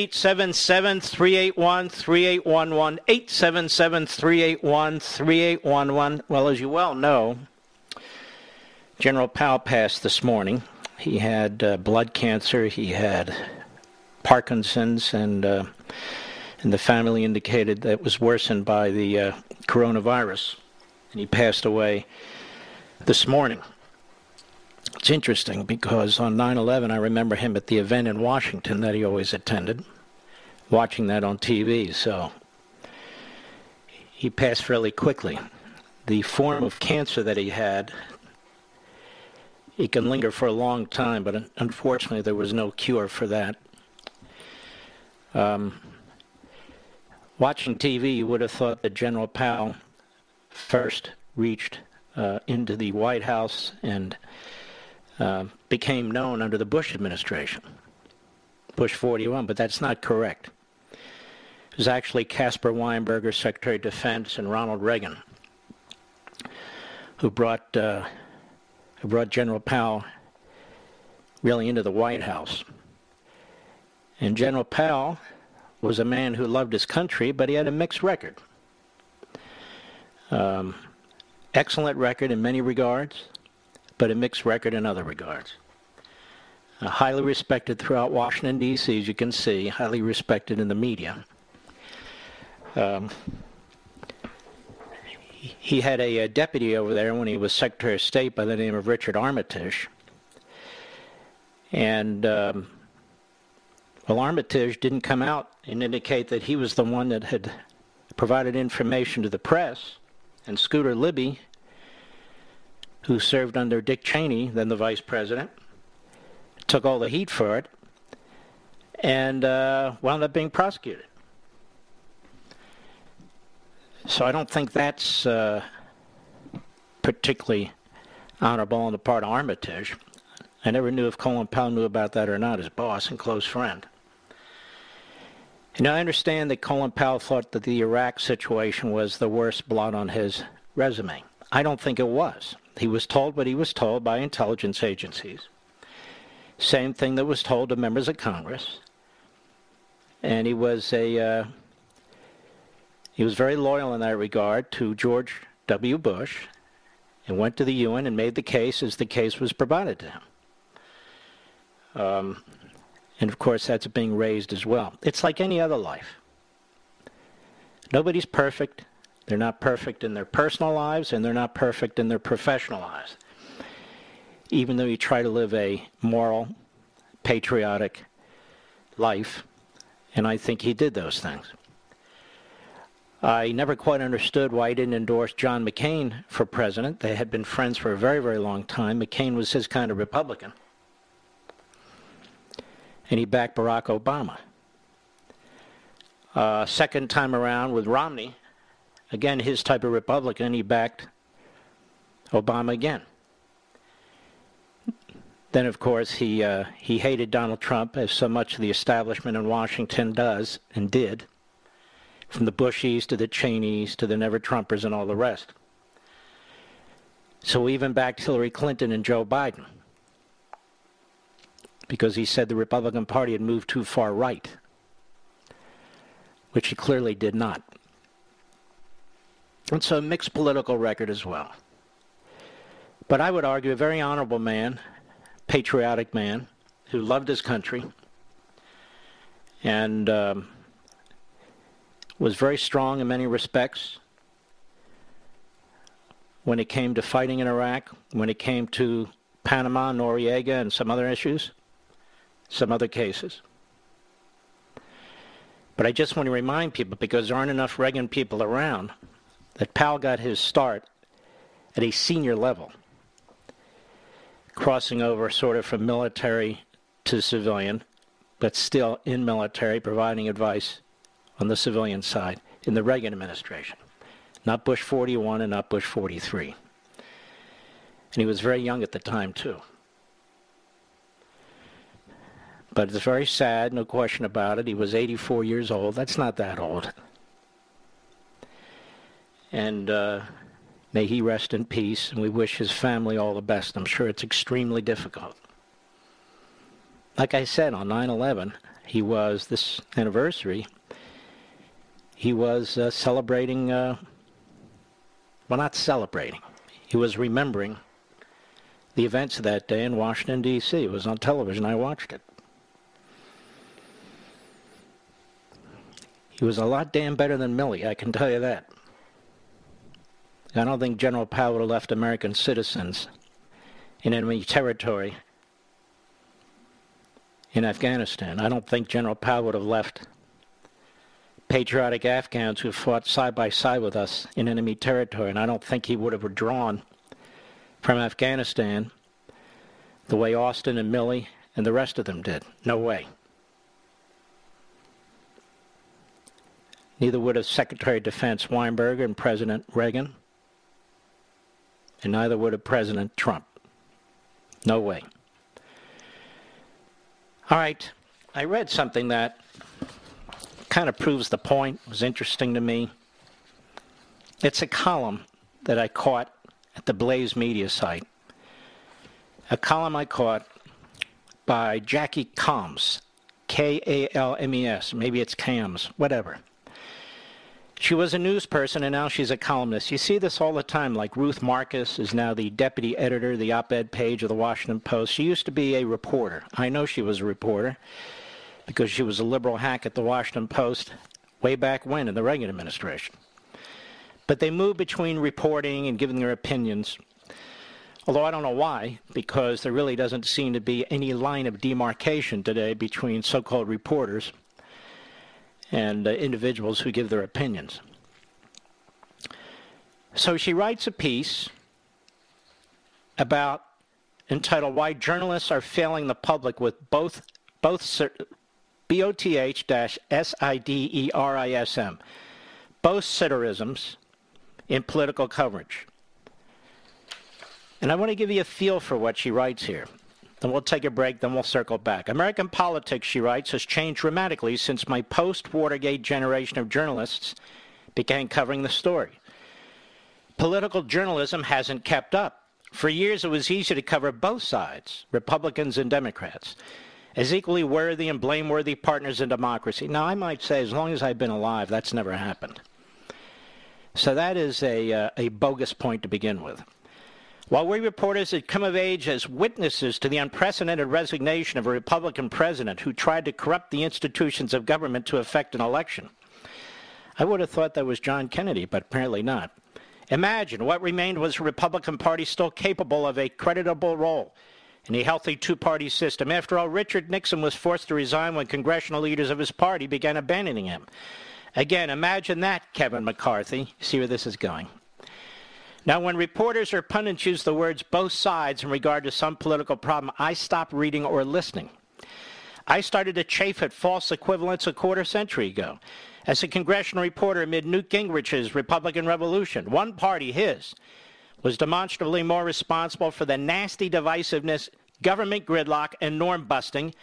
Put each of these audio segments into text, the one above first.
877 381 3811. Well, as you well know, General Powell passed this morning. He had uh, blood cancer, he had Parkinson's, and, uh, and the family indicated that was worsened by the uh, coronavirus. And he passed away this morning. It's interesting because on 9 11, I remember him at the event in Washington that he always attended, watching that on TV. So he passed fairly quickly. The form of cancer that he had, it can linger for a long time, but unfortunately, there was no cure for that. Um, watching TV, you would have thought that General Powell first reached uh, into the White House and uh, became known under the Bush administration, Bush 41, but that's not correct. It was actually Caspar Weinberger, Secretary of Defense, and Ronald Reagan who brought uh, who brought General Powell really into the White House. And General Powell was a man who loved his country, but he had a mixed record. Um, excellent record in many regards, but a mixed record in other regards. Uh, highly respected throughout Washington, D.C., as you can see, highly respected in the media. Um, he- had a, uh deputy over there when he was Secretary of State by the name of Richard Armitage. And, um, well, Armitage didn't come out and indicate that he was the one that had provided information to the press. And Scooter Libby who served under Dick Cheney, then the vice president, took all the heat for it, and uh, wound up being prosecuted. So I don't think that's uh, particularly honorable on the part of Armitage. I never knew if Colin Powell knew about that or not, his boss and close friend. And I understand that Colin Powell thought that the Iraq situation was the worst blot on his resume. I don't think it was. He was told what he was told by intelligence agencies. Same thing that was told to members of Congress. And he was a uh, he was very loyal in that regard to George W. Bush, and went to the UN and made the case as the case was provided to him. Um, and of course, that's being raised as well. It's like any other life. Nobody's perfect. They're not perfect in their personal lives, and they're not perfect in their professional lives. Even though you try to live a moral, patriotic life, and I think he did those things. I never quite understood why he didn't endorse John McCain for president. They had been friends for a very, very long time. McCain was his kind of Republican. And he backed Barack Obama. Uh, second time around with Romney, again, his type of Republican, he backed Obama again. Then, of course, he uh, he hated Donald Trump, as so much of the establishment in Washington does and did, from the Bushies to the Cheneys to the Never Trumpers and all the rest. So even backed Hillary Clinton and Joe Biden because he said the Republican Party had moved too far right, which he clearly did not. And so mixed political record as well. But I would argue a very honorable man, patriotic man, who loved his country and um, was very strong in many respects when it came to fighting in Iraq, when it came to Panama, Noriega, and some other issues some other cases. But I just want to remind people, because there aren't enough Reagan people around, that Powell got his start at a senior level, crossing over sort of from military to civilian, but still in military, providing advice on the civilian side in the Reagan administration. Not Bush 41 and not Bush 43. And he was very young at the time, too. But it's very sad, no question about it. He was 84 years old. That's not that old. And uh, may he rest in peace, and we wish his family all the best. I'm sure it's extremely difficult. Like I said, on 9 11, he was, this anniversary, he was uh, celebrating, uh, well, not celebrating, he was remembering the events of that day in Washington, D.C. It was on television. I watched it. He was a lot damn better than Milley, I can tell you that. I don't think General Powell would have left American citizens in enemy territory in Afghanistan. I don't think General Powell would have left patriotic Afghans who fought side by side with us in enemy territory, and I don't think he would have withdrawn from Afghanistan the way Austin and Milley and the rest of them did. No way. Neither would have Secretary of Defense Weinberger and President Reagan, and neither would a President Trump. No way. All right, I read something that kind of proves the point, it was interesting to me. It's a column that I caught at the Blaze Media site. A column I caught by Jackie Kalmes, K A L M E S, maybe it's Cams, whatever. She was a news person and now she's a columnist. You see this all the time, like Ruth Marcus is now the deputy editor, the op ed page of the Washington Post. She used to be a reporter. I know she was a reporter because she was a liberal hack at the Washington Post way back when in the Reagan administration. But they moved between reporting and giving their opinions. Although I don't know why, because there really doesn't seem to be any line of demarcation today between so called reporters and uh, individuals who give their opinions. So she writes a piece about entitled "Why Journalists Are Failing the Public with Both Both B-O-T-H S-I-D-E-R-I-S-M, both siderisms in political coverage." And I want to give you a feel for what she writes here. Then we'll take a break, then we'll circle back. American politics, she writes, has changed dramatically since my post Watergate generation of journalists began covering the story. Political journalism hasn't kept up. For years, it was easy to cover both sides, Republicans and Democrats, as equally worthy and blameworthy partners in democracy. Now, I might say, as long as I've been alive, that's never happened. So that is a, uh, a bogus point to begin with. While we reporters had come of age as witnesses to the unprecedented resignation of a Republican president who tried to corrupt the institutions of government to effect an election, I would have thought that was John Kennedy, but apparently not. Imagine what remained was a Republican Party still capable of a creditable role in a healthy two party system. After all, Richard Nixon was forced to resign when congressional leaders of his party began abandoning him. Again, imagine that, Kevin McCarthy. See where this is going. Now, when reporters or pundits use the words both sides in regard to some political problem, I stop reading or listening. I started to chafe at false equivalents a quarter century ago. As a congressional reporter amid Newt Gingrich's Republican Revolution, one party, his, was demonstrably more responsible for the nasty divisiveness government gridlock, and norm busting,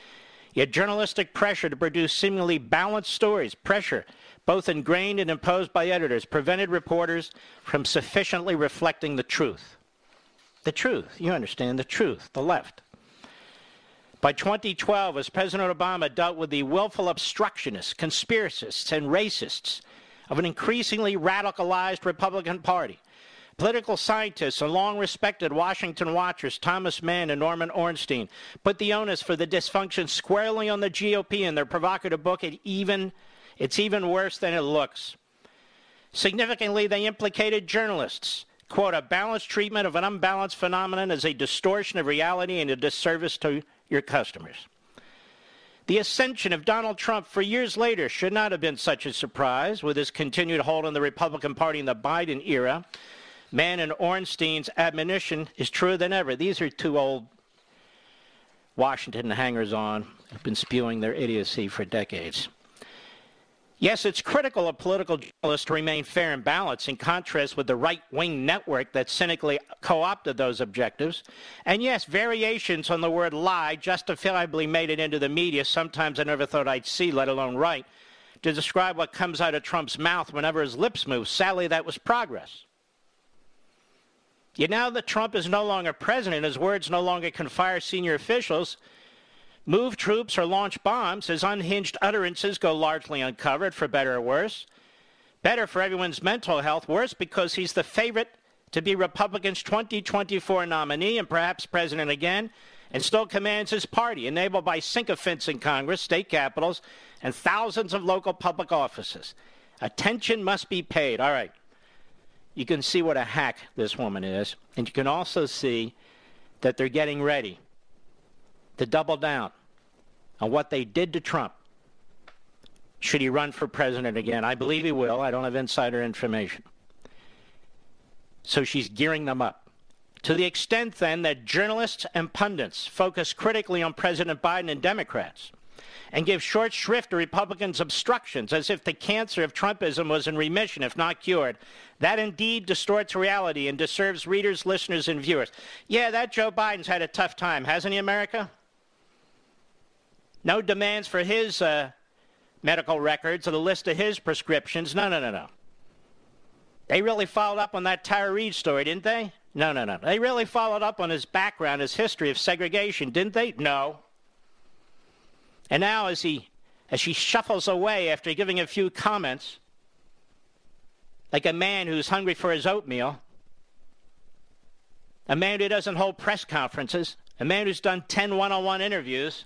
yet journalistic pressure to produce seemingly balanced stories, pressure both ingrained and imposed by editors, prevented reporters from sufficiently reflecting the truth. The truth, you understand, the truth, the left. By 2012, as President Obama dealt with the willful obstructionists, conspiracists, and racists of an increasingly radicalized Republican Party, Political scientists and long respected Washington watchers Thomas Mann and Norman Ornstein put the onus for the dysfunction squarely on the GOP in their provocative book, It Even it's even worse than it looks. Significantly, they implicated journalists. Quote, a balanced treatment of an unbalanced phenomenon is a distortion of reality and a disservice to your customers. The ascension of Donald Trump for years later should not have been such a surprise with his continued hold on the Republican Party in the Biden era. Mann and Ornstein's admonition is truer than ever. These are two old Washington hangers on who've been spewing their idiocy for decades. Yes, it's critical of political journalists to remain fair and balanced in contrast with the right wing network that cynically co opted those objectives. And yes, variations on the word lie justifiably made it into the media, sometimes I never thought I'd see, let alone write, to describe what comes out of Trump's mouth whenever his lips move. Sadly, that was progress. Yet now that Trump is no longer president, his words no longer can fire senior officials move troops or launch bombs, his unhinged utterances go largely uncovered, for better or worse. Better for everyone's mental health, worse because he's the favorite to be Republicans' 2024 nominee and perhaps president again, and still commands his party, enabled by sycophants in Congress, state capitals, and thousands of local public offices. Attention must be paid. All right. You can see what a hack this woman is, and you can also see that they're getting ready to double down on what they did to Trump. Should he run for president again? I believe he will. I don't have insider information. So she's gearing them up. To the extent, then, that journalists and pundits focus critically on President Biden and Democrats and give short shrift to Republicans' obstructions as if the cancer of Trumpism was in remission, if not cured, that indeed distorts reality and deserves readers, listeners, and viewers. Yeah, that Joe Biden's had a tough time, hasn't he, America? No demands for his uh, medical records or the list of his prescriptions. No, no, no, no. They really followed up on that Tara Reade story, didn't they? No, no, no. They really followed up on his background, his history of segregation, didn't they? No. And now, as he, as she shuffles away after giving a few comments, like a man who's hungry for his oatmeal, a man who doesn't hold press conferences, a man who's done 10 one-on-one interviews,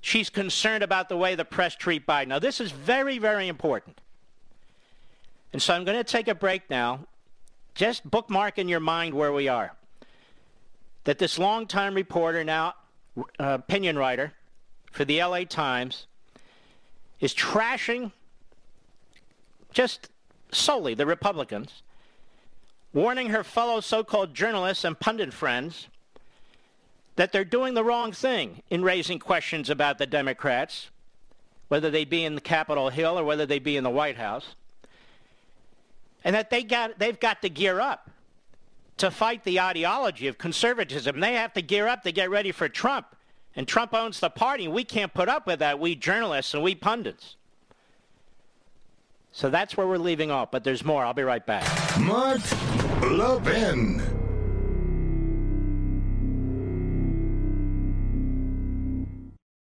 She's concerned about the way the press treat Biden. Now, this is very, very important. And so I'm going to take a break now. Just bookmark in your mind where we are. That this longtime reporter, now uh, opinion writer for the LA Times, is trashing just solely the Republicans, warning her fellow so called journalists and pundit friends that they're doing the wrong thing in raising questions about the Democrats, whether they be in the Capitol Hill or whether they be in the White House, and that they got, they've got to gear up to fight the ideology of conservatism. They have to gear up to get ready for Trump. And Trump owns the party. We can't put up with that, we journalists and we pundits. So that's where we're leaving off, but there's more. I'll be right back. Mark Levin.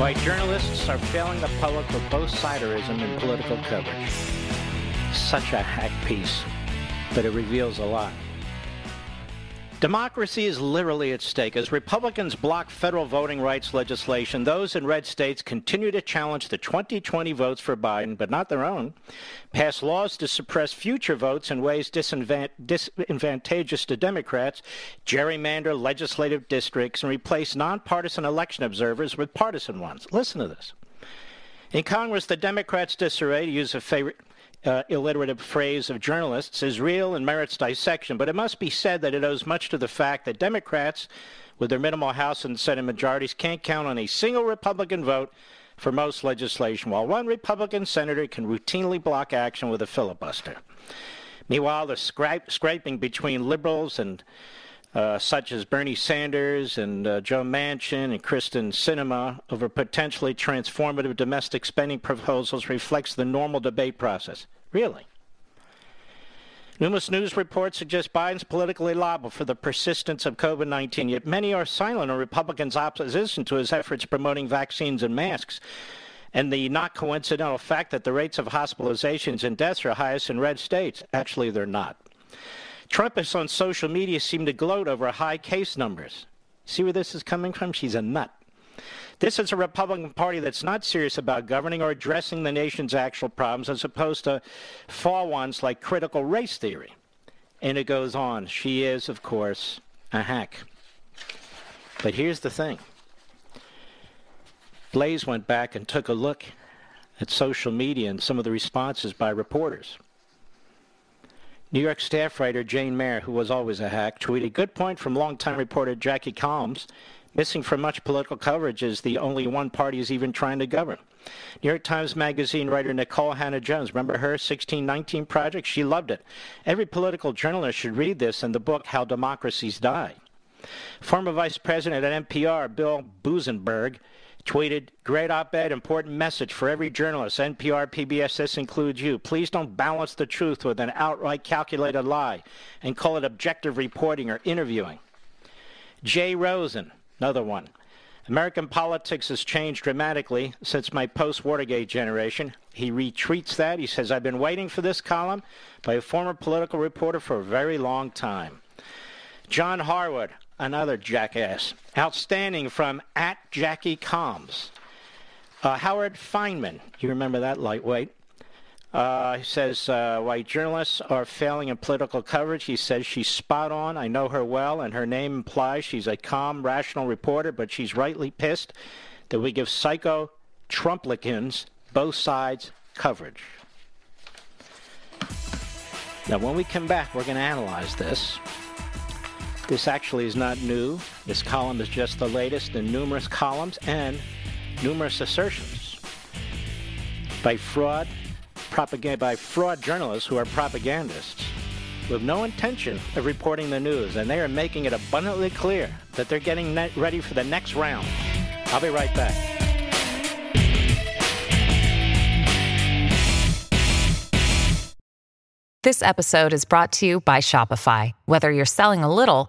Why journalists are failing the public with both siderism and political coverage. Such a hack piece, but it reveals a lot. Democracy is literally at stake. As Republicans block federal voting rights legislation, those in red states continue to challenge the 2020 votes for Biden, but not their own, pass laws to suppress future votes in ways disadvantageous to Democrats, gerrymander legislative districts, and replace nonpartisan election observers with partisan ones. Listen to this. In Congress, the Democrats' disarray, to use a favorite uh, phrase of journalists is real and merits dissection, but it must be said that it owes much to the fact that Democrats, with their minimal House and Senate majorities, can't count on a single Republican vote for most legislation, while one Republican senator can routinely block action with a filibuster. Meanwhile, the scra- scraping between liberals and uh, such as Bernie Sanders and uh, Joe Manchin and Kyrsten Sinema over potentially transformative domestic spending proposals reflects the normal debate process. Really? Numerous news reports suggest Biden's politically liable for the persistence of COVID 19, yet many are silent on Republicans' opposition to his efforts promoting vaccines and masks. And the not coincidental fact that the rates of hospitalizations and deaths are highest in red states. Actually, they're not. Trumpists on social media seem to gloat over high case numbers. See where this is coming from? She's a nut. This is a Republican Party that's not serious about governing or addressing the nation's actual problems as opposed to fall ones like critical race theory. And it goes on. She is, of course, a hack. But here's the thing Blaze went back and took a look at social media and some of the responses by reporters. New York staff writer Jane Mayer, who was always a hack, tweeted, Good point from longtime reporter Jackie Calmes. Missing from much political coverage is the only one party is even trying to govern. New York Times Magazine writer Nicole Hannah-Jones, remember her 1619 project? She loved it. Every political journalist should read this and the book How Democracies Die. Former Vice President at NPR, Bill Buzenberg, tweeted, Great op ed, important message for every journalist. NPR, PBS, this includes you. Please don't balance the truth with an outright calculated lie and call it objective reporting or interviewing. Jay Rosen, another one. American politics has changed dramatically since my post Watergate generation. He retreats that. He says, I've been waiting for this column by a former political reporter for a very long time. John Harwood, another jackass. Outstanding from at Jackie Calmes. Uh, Howard Fineman, you remember that lightweight? Uh, he says uh, white journalists are failing in political coverage. He says she's spot on. I know her well, and her name implies she's a calm, rational reporter, but she's rightly pissed that we give psycho Trumplicans both sides coverage. Now, when we come back, we're going to analyze this. This actually is not new. This column is just the latest in numerous columns and numerous assertions by fraud propaganda by fraud journalists who are propagandists with no intention of reporting the news, and they are making it abundantly clear that they're getting ready for the next round. I'll be right back. This episode is brought to you by Shopify. Whether you're selling a little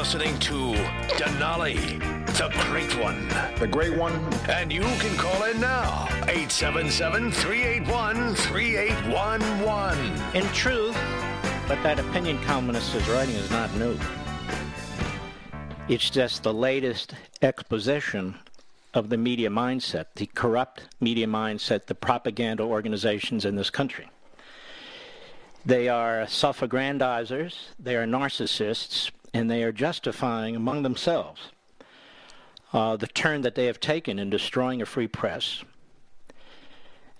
Listening to Denali, the great one. The great one. And you can call in now, 877 381 3811. In truth, but that opinion columnist is writing is not new. It's just the latest exposition of the media mindset, the corrupt media mindset, the propaganda organizations in this country. They are self aggrandizers, they are narcissists, and they are justifying among themselves uh, the turn that they have taken in destroying a free press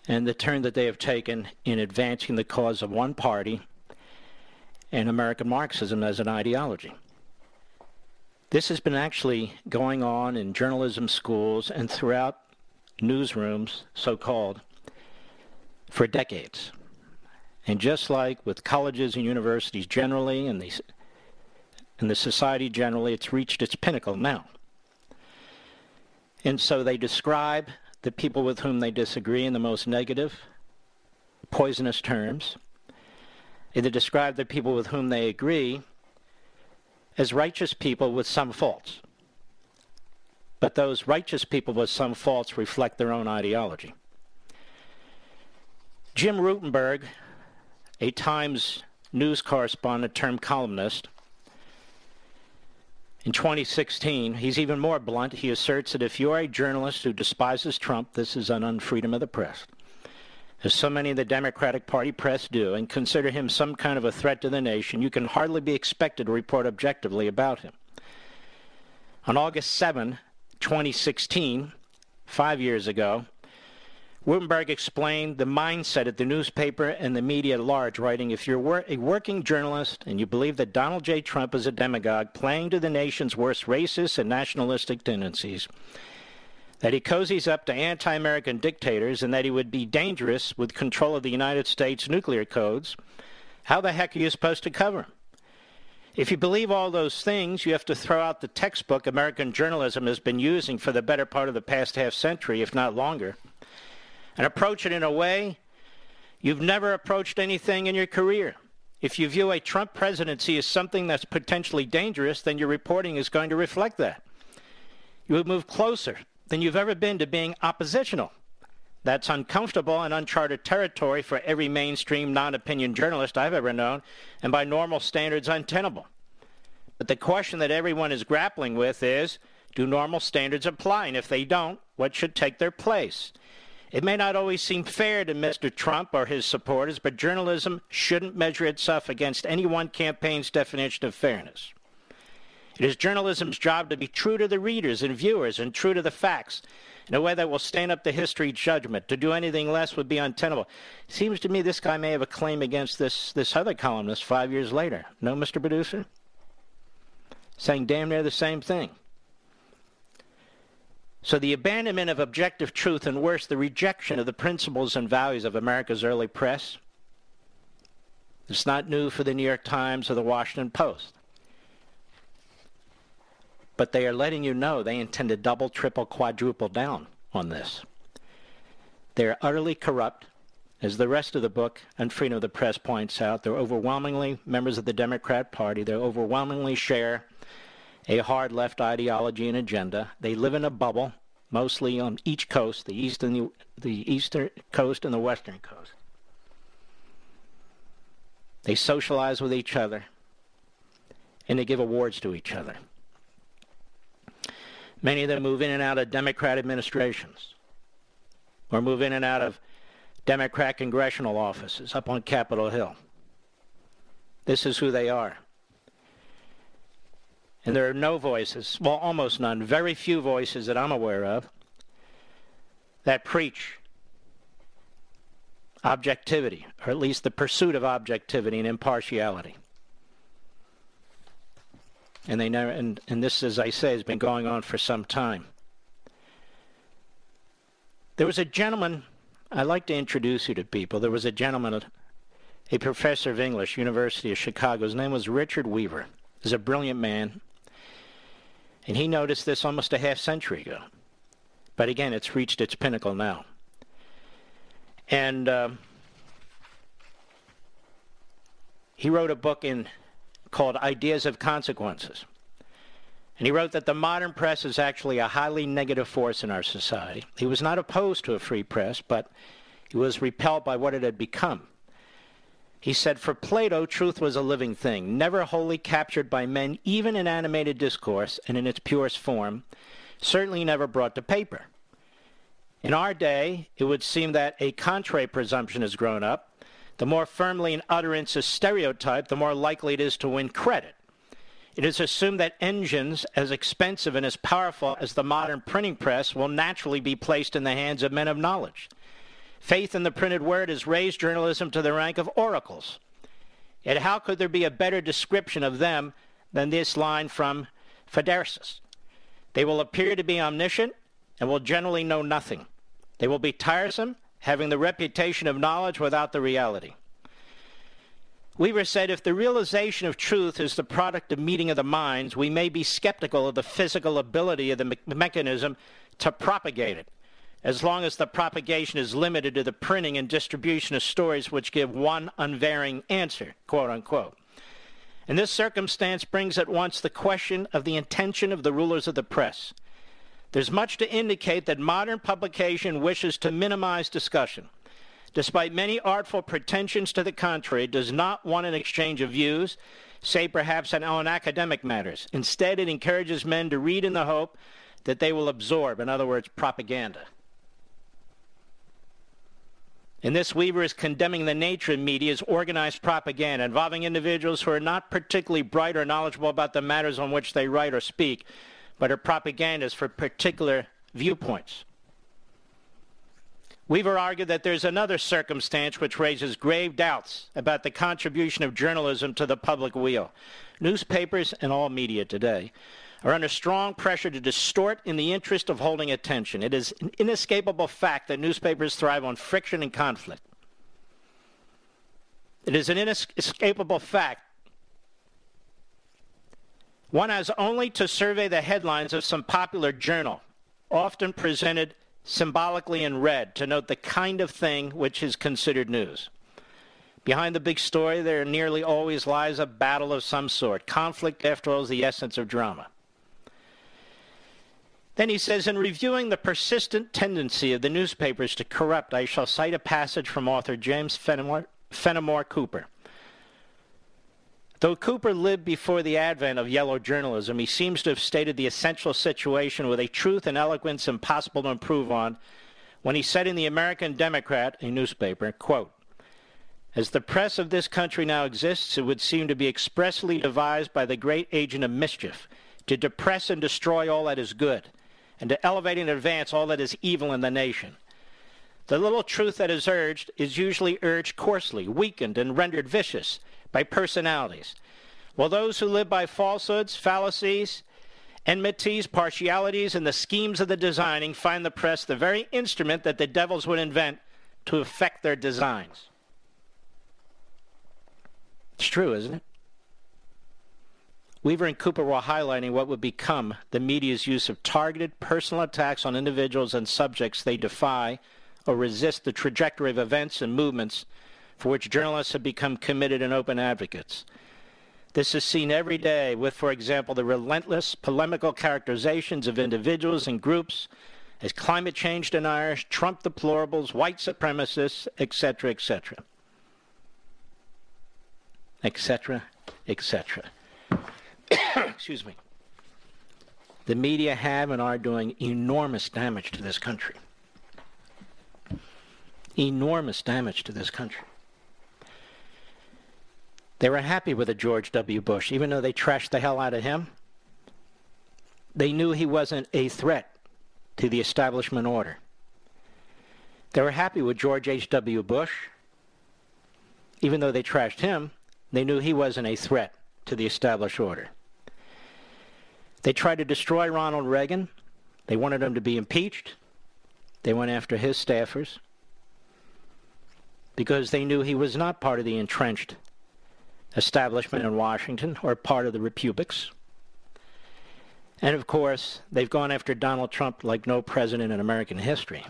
and the turn that they have taken in advancing the cause of one party and American Marxism as an ideology. This has been actually going on in journalism schools and throughout newsrooms, so called, for decades. And just like with colleges and universities generally and the, and the society generally, it's reached its pinnacle now. And so they describe the people with whom they disagree in the most negative, poisonous terms. And they describe the people with whom they agree as righteous people with some faults. But those righteous people with some faults reflect their own ideology. Jim Rutenberg, a Times news correspondent turned columnist, in 2016, he's even more blunt. He asserts that if you're a journalist who despises Trump, this is an unfreedom of the press as so many of the Democratic Party press do, and consider him some kind of a threat to the nation, you can hardly be expected to report objectively about him. On August 7, 2016, five years ago, Rutenberg explained the mindset of the newspaper and the media at large, writing, If you're a working journalist and you believe that Donald J. Trump is a demagogue playing to the nation's worst racist and nationalistic tendencies, that he cozies up to anti American dictators and that he would be dangerous with control of the United States nuclear codes, how the heck are you supposed to cover him? If you believe all those things, you have to throw out the textbook American journalism has been using for the better part of the past half century, if not longer, and approach it in a way you've never approached anything in your career. If you view a Trump presidency as something that's potentially dangerous, then your reporting is going to reflect that. You would move closer than you've ever been to being oppositional. That's uncomfortable and uncharted territory for every mainstream non opinion journalist I've ever known, and by normal standards, untenable. But the question that everyone is grappling with is do normal standards apply? And if they don't, what should take their place? It may not always seem fair to Mr. Trump or his supporters, but journalism shouldn't measure itself against any one campaign's definition of fairness. It is journalism's job to be true to the readers and viewers and true to the facts in a way that will stand up to history judgment. To do anything less would be untenable. It seems to me this guy may have a claim against this, this other columnist five years later. No, Mr. Producer? Saying damn near the same thing. So the abandonment of objective truth and worse, the rejection of the principles and values of America's early press. It's not new for the New York Times or the Washington Post but they are letting you know they intend to double, triple, quadruple down on this. They are utterly corrupt, as the rest of the book Unfreedom of the Press points out. They're overwhelmingly members of the Democrat Party. They overwhelmingly share a hard left ideology and agenda. They live in a bubble, mostly on each coast, the east and the, the eastern coast and the western coast. They socialize with each other, and they give awards to each other. Many of them move in and out of Democrat administrations or move in and out of Democrat congressional offices up on Capitol Hill. This is who they are. And there are no voices, well, almost none, very few voices that I'm aware of, that preach objectivity, or at least the pursuit of objectivity and impartiality. And they never and, and this as i say has been going on for some time. There was a gentleman i'd like to introduce you to people. There was a gentleman a professor of english university of chicago. His name was richard weaver. He's a brilliant man and he noticed this almost a half century ago but again it's reached its pinnacle now and uh, he wrote a book in called Ideas Have Consequences. And he wrote that the modern press is actually a highly negative force in our society. He was not opposed to a free press, but he was repelled by what it had become. He said, For Plato, truth was a living thing, never wholly captured by men, even in animated discourse and in its purest form. certainly never brought to paper. In our day, it would seem that a contrary presumption has grown up. The more firmly an utterance is stereotyped, the more likely it is to win credit. It is assumed that engines as expensive and as powerful as the modern printing press will naturally be placed in the hands of men of knowledge. Faith in the printed word has raised journalism to the rank of oracles. Yet how could there be a better description of them than this line from Phaedrus? They will appear to be omniscient and will generally know nothing. They will be tiresome, having the reputation of knowledge without the reality. Weaver said if the realization of truth is the product of meeting of the minds, we may be skeptical of the physical ability of the me- mechanism to propagate it, as long as the propagation is limited to the printing and distribution of stories which give one unvarying answer, quote unquote. And this circumstance brings at once the question of the intention of the rulers of the press. There's much to indicate that modern publication wishes to minimize discussion. Despite many artful pretensions to the contrary, does not want an exchange of views, say perhaps on, on academic matters. Instead, it encourages men to read in the hope that they will absorb, in other words, propaganda. In this, Weaver is condemning the nature of media as organized propaganda involving individuals who are not particularly bright or knowledgeable about the matters on which they write or speak, but are propagandists for particular viewpoints. Weaver argued that there's another circumstance which raises grave doubts about the contribution of journalism to the public weal. Newspapers and all media today are under strong pressure to distort in the interest of holding attention. It is an inescapable fact that newspapers thrive on friction and conflict. It is an inescapable fact one has only to survey the headlines of some popular journal, often presented symbolically in red, to note the kind of thing which is considered news. Behind the big story, there nearly always lies a battle of some sort. Conflict, after all, is the essence of drama. Then he says, in reviewing the persistent tendency of the newspapers to corrupt, I shall cite a passage from author James Fenimore, Fenimore Cooper. Though Cooper lived before the advent of yellow journalism, he seems to have stated the essential situation with a truth and eloquence impossible to improve on when he said in the American Democrat, a newspaper, quote, As the press of this country now exists, it would seem to be expressly devised by the great agent of mischief to depress and destroy all that is good, and to elevate and advance all that is evil in the nation. The little truth that is urged is usually urged coarsely, weakened, and rendered vicious by personalities, while those who live by falsehoods, fallacies, enmities, partialities, and the schemes of the designing find the press the very instrument that the devils would invent to effect their designs. It's true, isn't it? Weaver and Cooper were highlighting what would become the media's use of targeted personal attacks on individuals and subjects they defy or resist the trajectory of events and movements for which journalists have become committed and open advocates. This is seen every day with, for example, the relentless polemical characterizations of individuals and groups as climate change deniers, Trump deplorables, white supremacists, etc., etc., etc., etc. Excuse me. The media have and are doing enormous damage to this country. Enormous damage to this country. They were happy with a George W. Bush, even though they trashed the hell out of him. They knew he wasn't a threat to the establishment order. They were happy with George H.W. Bush. Even though they trashed him, they knew he wasn't a threat to the established order. They tried to destroy Ronald Reagan. They wanted him to be impeached. They went after his staffers because they knew he was not part of the entrenched establishment in Washington or part of the Republics. And of course, they've gone after Donald Trump like no president in American history.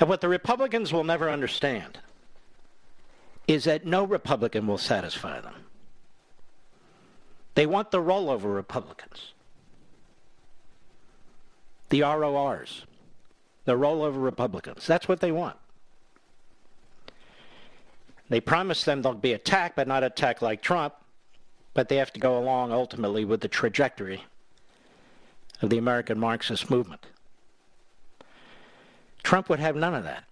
And what the Republicans will never understand is that no Republican will satisfy them. They want the rollover Republicans, the RORs, the rollover Republicans. That's what they want. They promise them they'll be attacked, but not attacked like Trump. But they have to go along ultimately with the trajectory of the American Marxist movement. Trump would have none of that.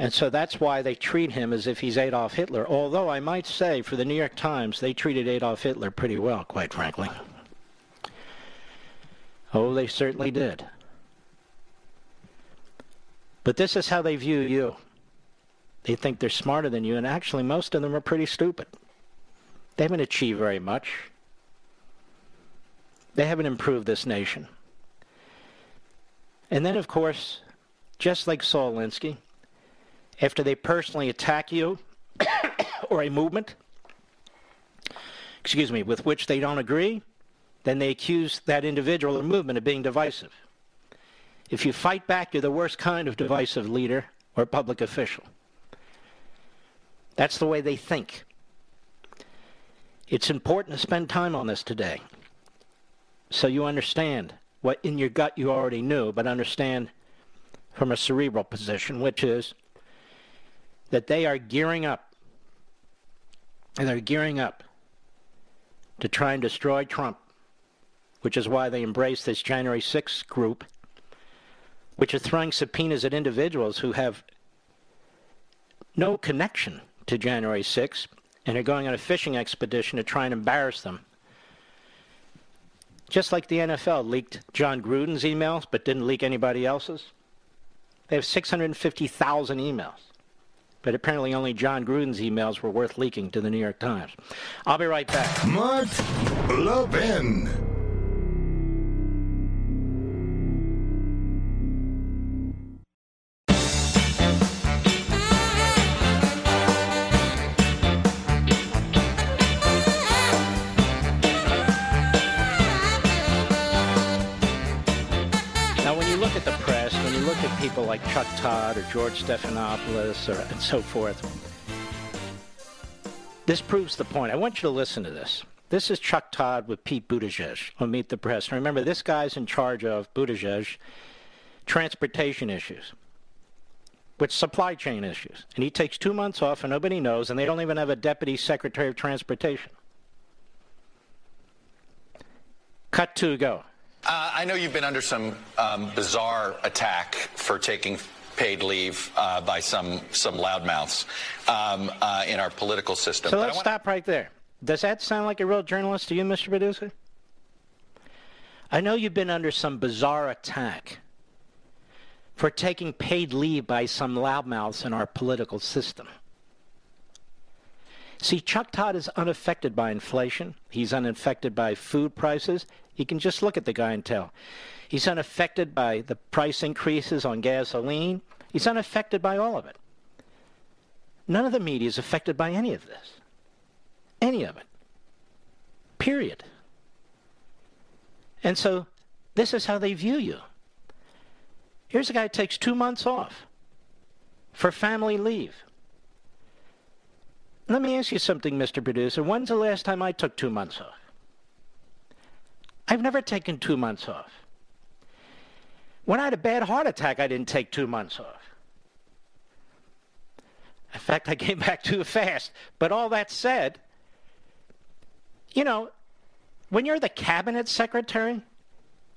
And so that's why they treat him as if he's Adolf Hitler. Although I might say, for the New York Times, they treated Adolf Hitler pretty well, quite frankly. Oh, they certainly did. But this is how they view you. They think they're smarter than you, and actually, most of them are pretty stupid. They haven't achieved very much. They haven't improved this nation. And then, of course, just like Saul Alinsky, after they personally attack you or a movement, excuse me, with which they don't agree, then they accuse that individual or movement of being divisive. If you fight back, you're the worst kind of divisive leader or public official. That's the way they think. It's important to spend time on this today so you understand what in your gut you already knew, but understand from a cerebral position, which is that they are gearing up. And they're gearing up to try and destroy Trump, which is why they embrace this January 6th group, which is throwing subpoenas at individuals who have no connection to January 6th and are going on a fishing expedition to try and embarrass them. Just like the NFL leaked Jon Gruden's emails but didn't leak anybody else's. They have 650,000 emails. But apparently only Jon Gruden's emails were worth leaking to the New York Times. I'll be right back. Mark Levin. Todd or George Stephanopoulos or, and so forth. This proves the point. I want you to listen to this. This is Chuck Todd with Pete Buttigieg on Meet the Press. And remember, this guy's in charge of Buttigieg transportation issues, with supply chain issues. And he takes two months off and nobody knows, and they don't even have a deputy secretary of transportation. Cut to go. Uh, I know you've been under some um, bizarre attack for taking paid leave uh, by some some loudmouths um, uh, in our political system. So let's want- stop right there. Does that sound like a real journalist to you, Mr. Producer? I know you've been under some bizarre attack for taking paid leave by some loudmouths in our political system. See, Chuck Todd is unaffected by inflation. He's unaffected by food prices. You can just look at the guy and tell. He's unaffected by the price increases on gasoline. He's unaffected by all of it. None of the media is affected by any of this. Any of it. Period. And so this is how they view you. Here's a guy who takes two months off for family leave. Let me ask you something, Mr. Producer. When's the last time I took two months off? I've never taken two months off. When I had a bad heart attack, I didn't take two months off. In fact, I came back too fast. But all that said, you know, when you're the cabinet secretary,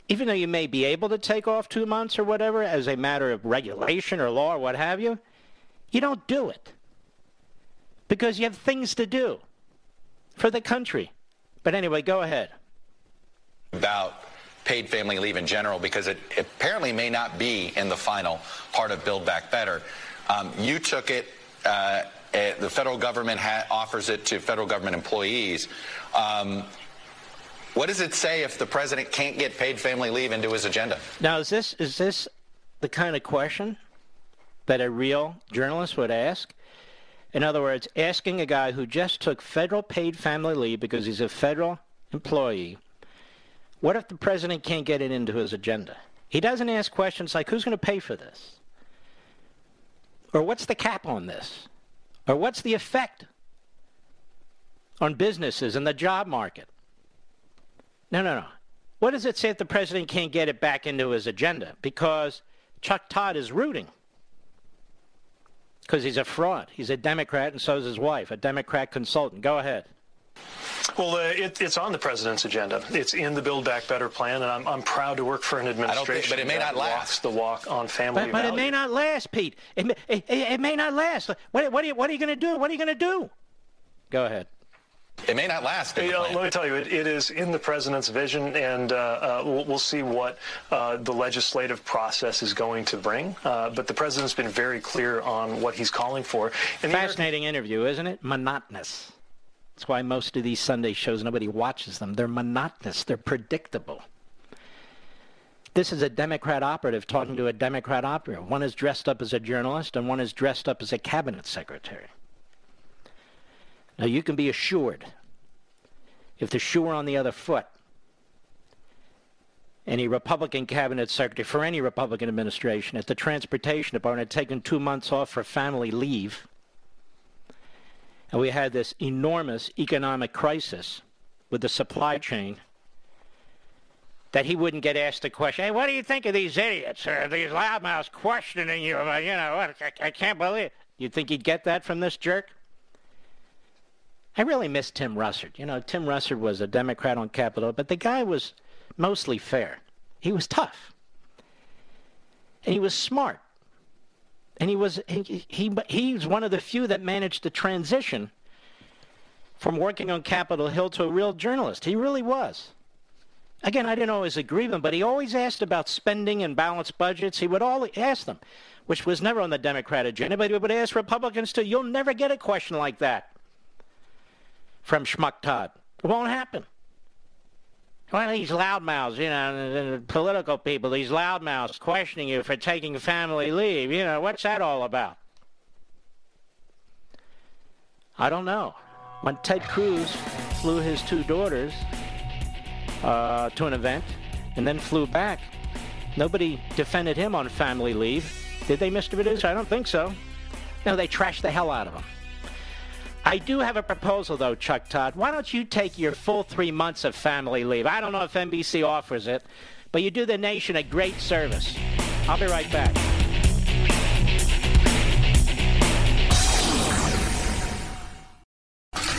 even though you may be able to take off two months or whatever as a matter of regulation or law or what have you, you don't do it because you have things to do for the country. But anyway, go ahead about paid family leave in general because it apparently may not be in the final part of Build Back Better. Um, you took it. Uh, the federal government ha- offers it to federal government employees. Um, what does it say if the president can't get paid family leave into his agenda? Now, is this is this the kind of question that a real journalist would ask? In other words, asking a guy who just took federal paid family leave because he's a federal employee what if the president can't get it into his agenda? He doesn't ask questions like who's going to pay for this? Or what's the cap on this? Or what's the effect on businesses and the job market? No, no, no. What does it say if the president can't get it back into his agenda? Because Chuck Todd is rooting. Because he's a fraud. He's a Democrat, and so is his wife, a Democrat consultant. Go ahead. Well, uh, it, it's on the president's agenda. It's in the Build Back Better plan, and I'm, I'm proud to work for an administration think, but it may that not last. walks the walk on family But, but it may not last, Pete. It may, it, it, it may not last. What, what, are you, you going to do? What are you going to do? Go ahead. It may not last. in the Yeah, plan. let me tell you, it, it is in the president's vision, and uh, uh, we'll, we'll see what uh, the legislative process is going to bring. Uh, but the president's been very clear on what he's calling for. And the American- Fascinating interview, isn't it? Monotonous. That's why most of these Sunday shows, nobody watches them. They're monotonous. They're predictable. This is a Democrat operative talking to a Democrat operative. One is dressed up as a journalist, and one is dressed up as a cabinet secretary. Now, you can be assured if the shoe were on the other foot, any Republican cabinet secretary for any Republican administration at the Transportation Department had taken two months off for family leave, and we had this enormous economic crisis with the supply chain, that he wouldn't get asked a question. Hey, what do you think of these idiots or these loudmouths questioning you? About, you know. I, I can't believe. it. You'd think he'd get that from this jerk? I really miss Tim Russert. You know, Tim Russert was a Democrat on Capitol, but the guy was mostly fair. He was tough. And he was smart. And he was he, he he's one of the few that managed to transition from working on Capitol Hill to a real journalist. He really was. Again, I didn't always agree with him, but he always asked about spending and balanced budgets. He would always ask them, which was never on the Democrat agenda, but he would ask Republicans too. You'll never get a question like that from Schmuck Todd. It won't happen. Well, these loudmouths, you know, political people, these loudmouths questioning you for taking family leave, you know, what's that all about? I don't know. When Ted Cruz flew his two daughters uh, to an event and then flew back, nobody defended him on family leave. Did they, Mr. Producer? I don't think so. No, they trashed the hell out of him. I do have a proposal, though, Chuck Todd. Why don't you take your full three months of family leave? I don't know if NBC offers it, but you do the nation a great service. I'll be right back.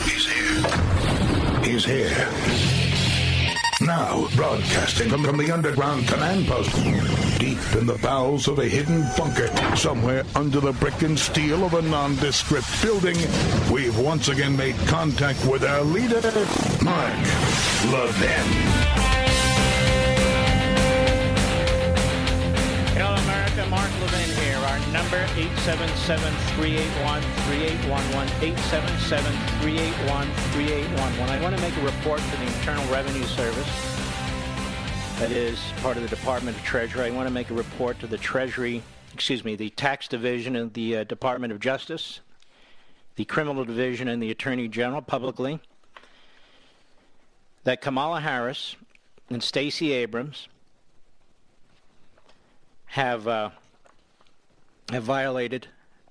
He's here. He's here. Now, broadcasting from, the underground command post, deep in the bowels of a hidden bunker, somewhere under the brick and steel of a nondescript building, we've once again made contact with our leader, Mark Levin. Hello, America. Mark Levin here. Our number, 877-381-3811, 877-381-3811. I want to make a report to the Internal Revenue Service. That is part of the Department of Treasury. I want to make a report to the Treasury, excuse me, the Tax Division of the uh, Department of Justice, the Criminal Division, and the Attorney General publicly that Kamala Harris and Stacey Abrams have uh, have violated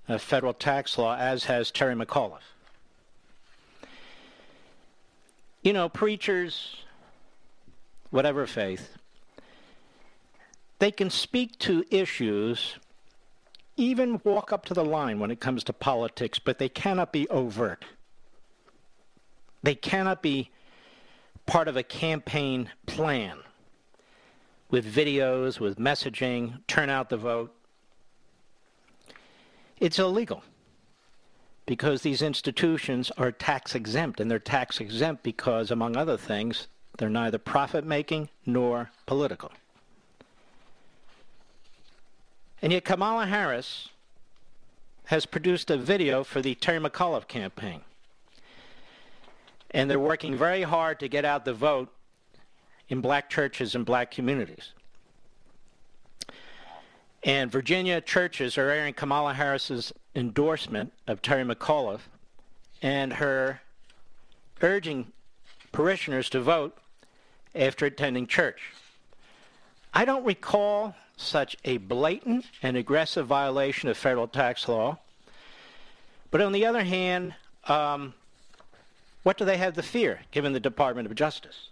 a federal tax law, as has Terry McAuliffe. You know, preachers, whatever faith, they can speak to issues, even walk up to the line when it comes to politics, but they cannot be overt. They cannot be part of a campaign plan with videos, with messaging, turn out the vote. It's illegal because these institutions are tax exempt, and they're tax exempt because, among other things, they're neither profit making nor political. And yet, Kamala Harris has produced a video for the Terry McAuliffe campaign. And they're working very hard to get out the vote in black churches and black communities. And Virginia churches are airing Kamala Harris's endorsement of Terry McAuliffe and her urging parishioners to vote after attending church. I don't recall such a blatant and aggressive violation of federal tax law. But on the other hand, um, what do they have to fear given the Department of Justice?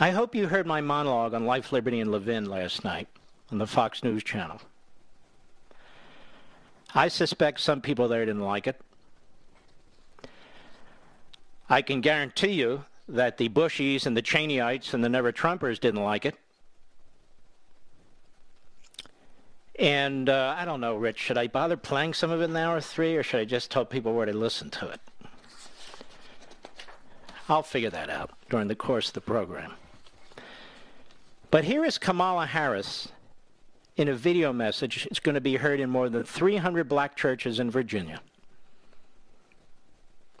I hope you heard my monologue on Life, Liberty, and Levin last night on the Fox News channel. I suspect some people there didn't like it. I can guarantee you that the Bushies and the Cheneyites and the Never Trumpers didn't like it. And uh, I don't know, Rich, should I bother playing some of it in hour three, or should I just tell people where to listen to it? I'll figure that out during the course of the program. But here is Kamala Harris in a video message. It's going to be heard in more than 300 black churches in Virginia.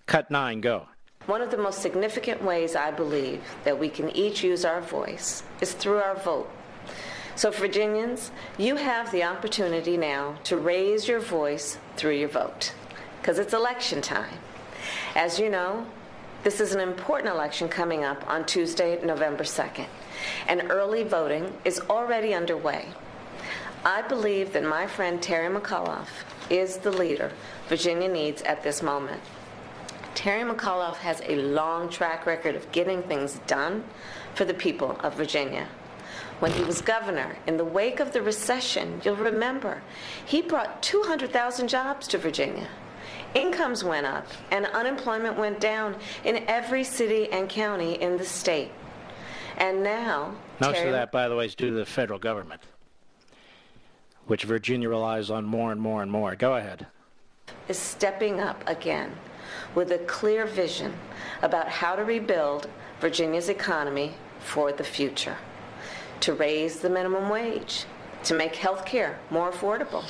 Cut 9, go. One of the most significant ways I believe that we can each use our voice is through our vote. So, Virginians, you have the opportunity now to raise your voice through your vote because it's election time. As you know, this is an important election coming up on Tuesday, November 2nd, and early voting is already underway. I believe that my friend Terry McAuliffe is the leader Virginia needs at this moment. Terry McAuliffe has a long track record of getting things done for the people of Virginia. When he was governor, in the wake of the recession, you'll remember, he brought 200,000 jobs to Virginia. Incomes went up and unemployment went down in every city and county in the state. And now. Most Terry, of that, by the way, is due to the federal government, which Virginia relies on more and more and more. Go ahead. Is stepping up again with a clear vision about how to rebuild Virginia's economy for the future. To raise the minimum wage, to make health care more affordable,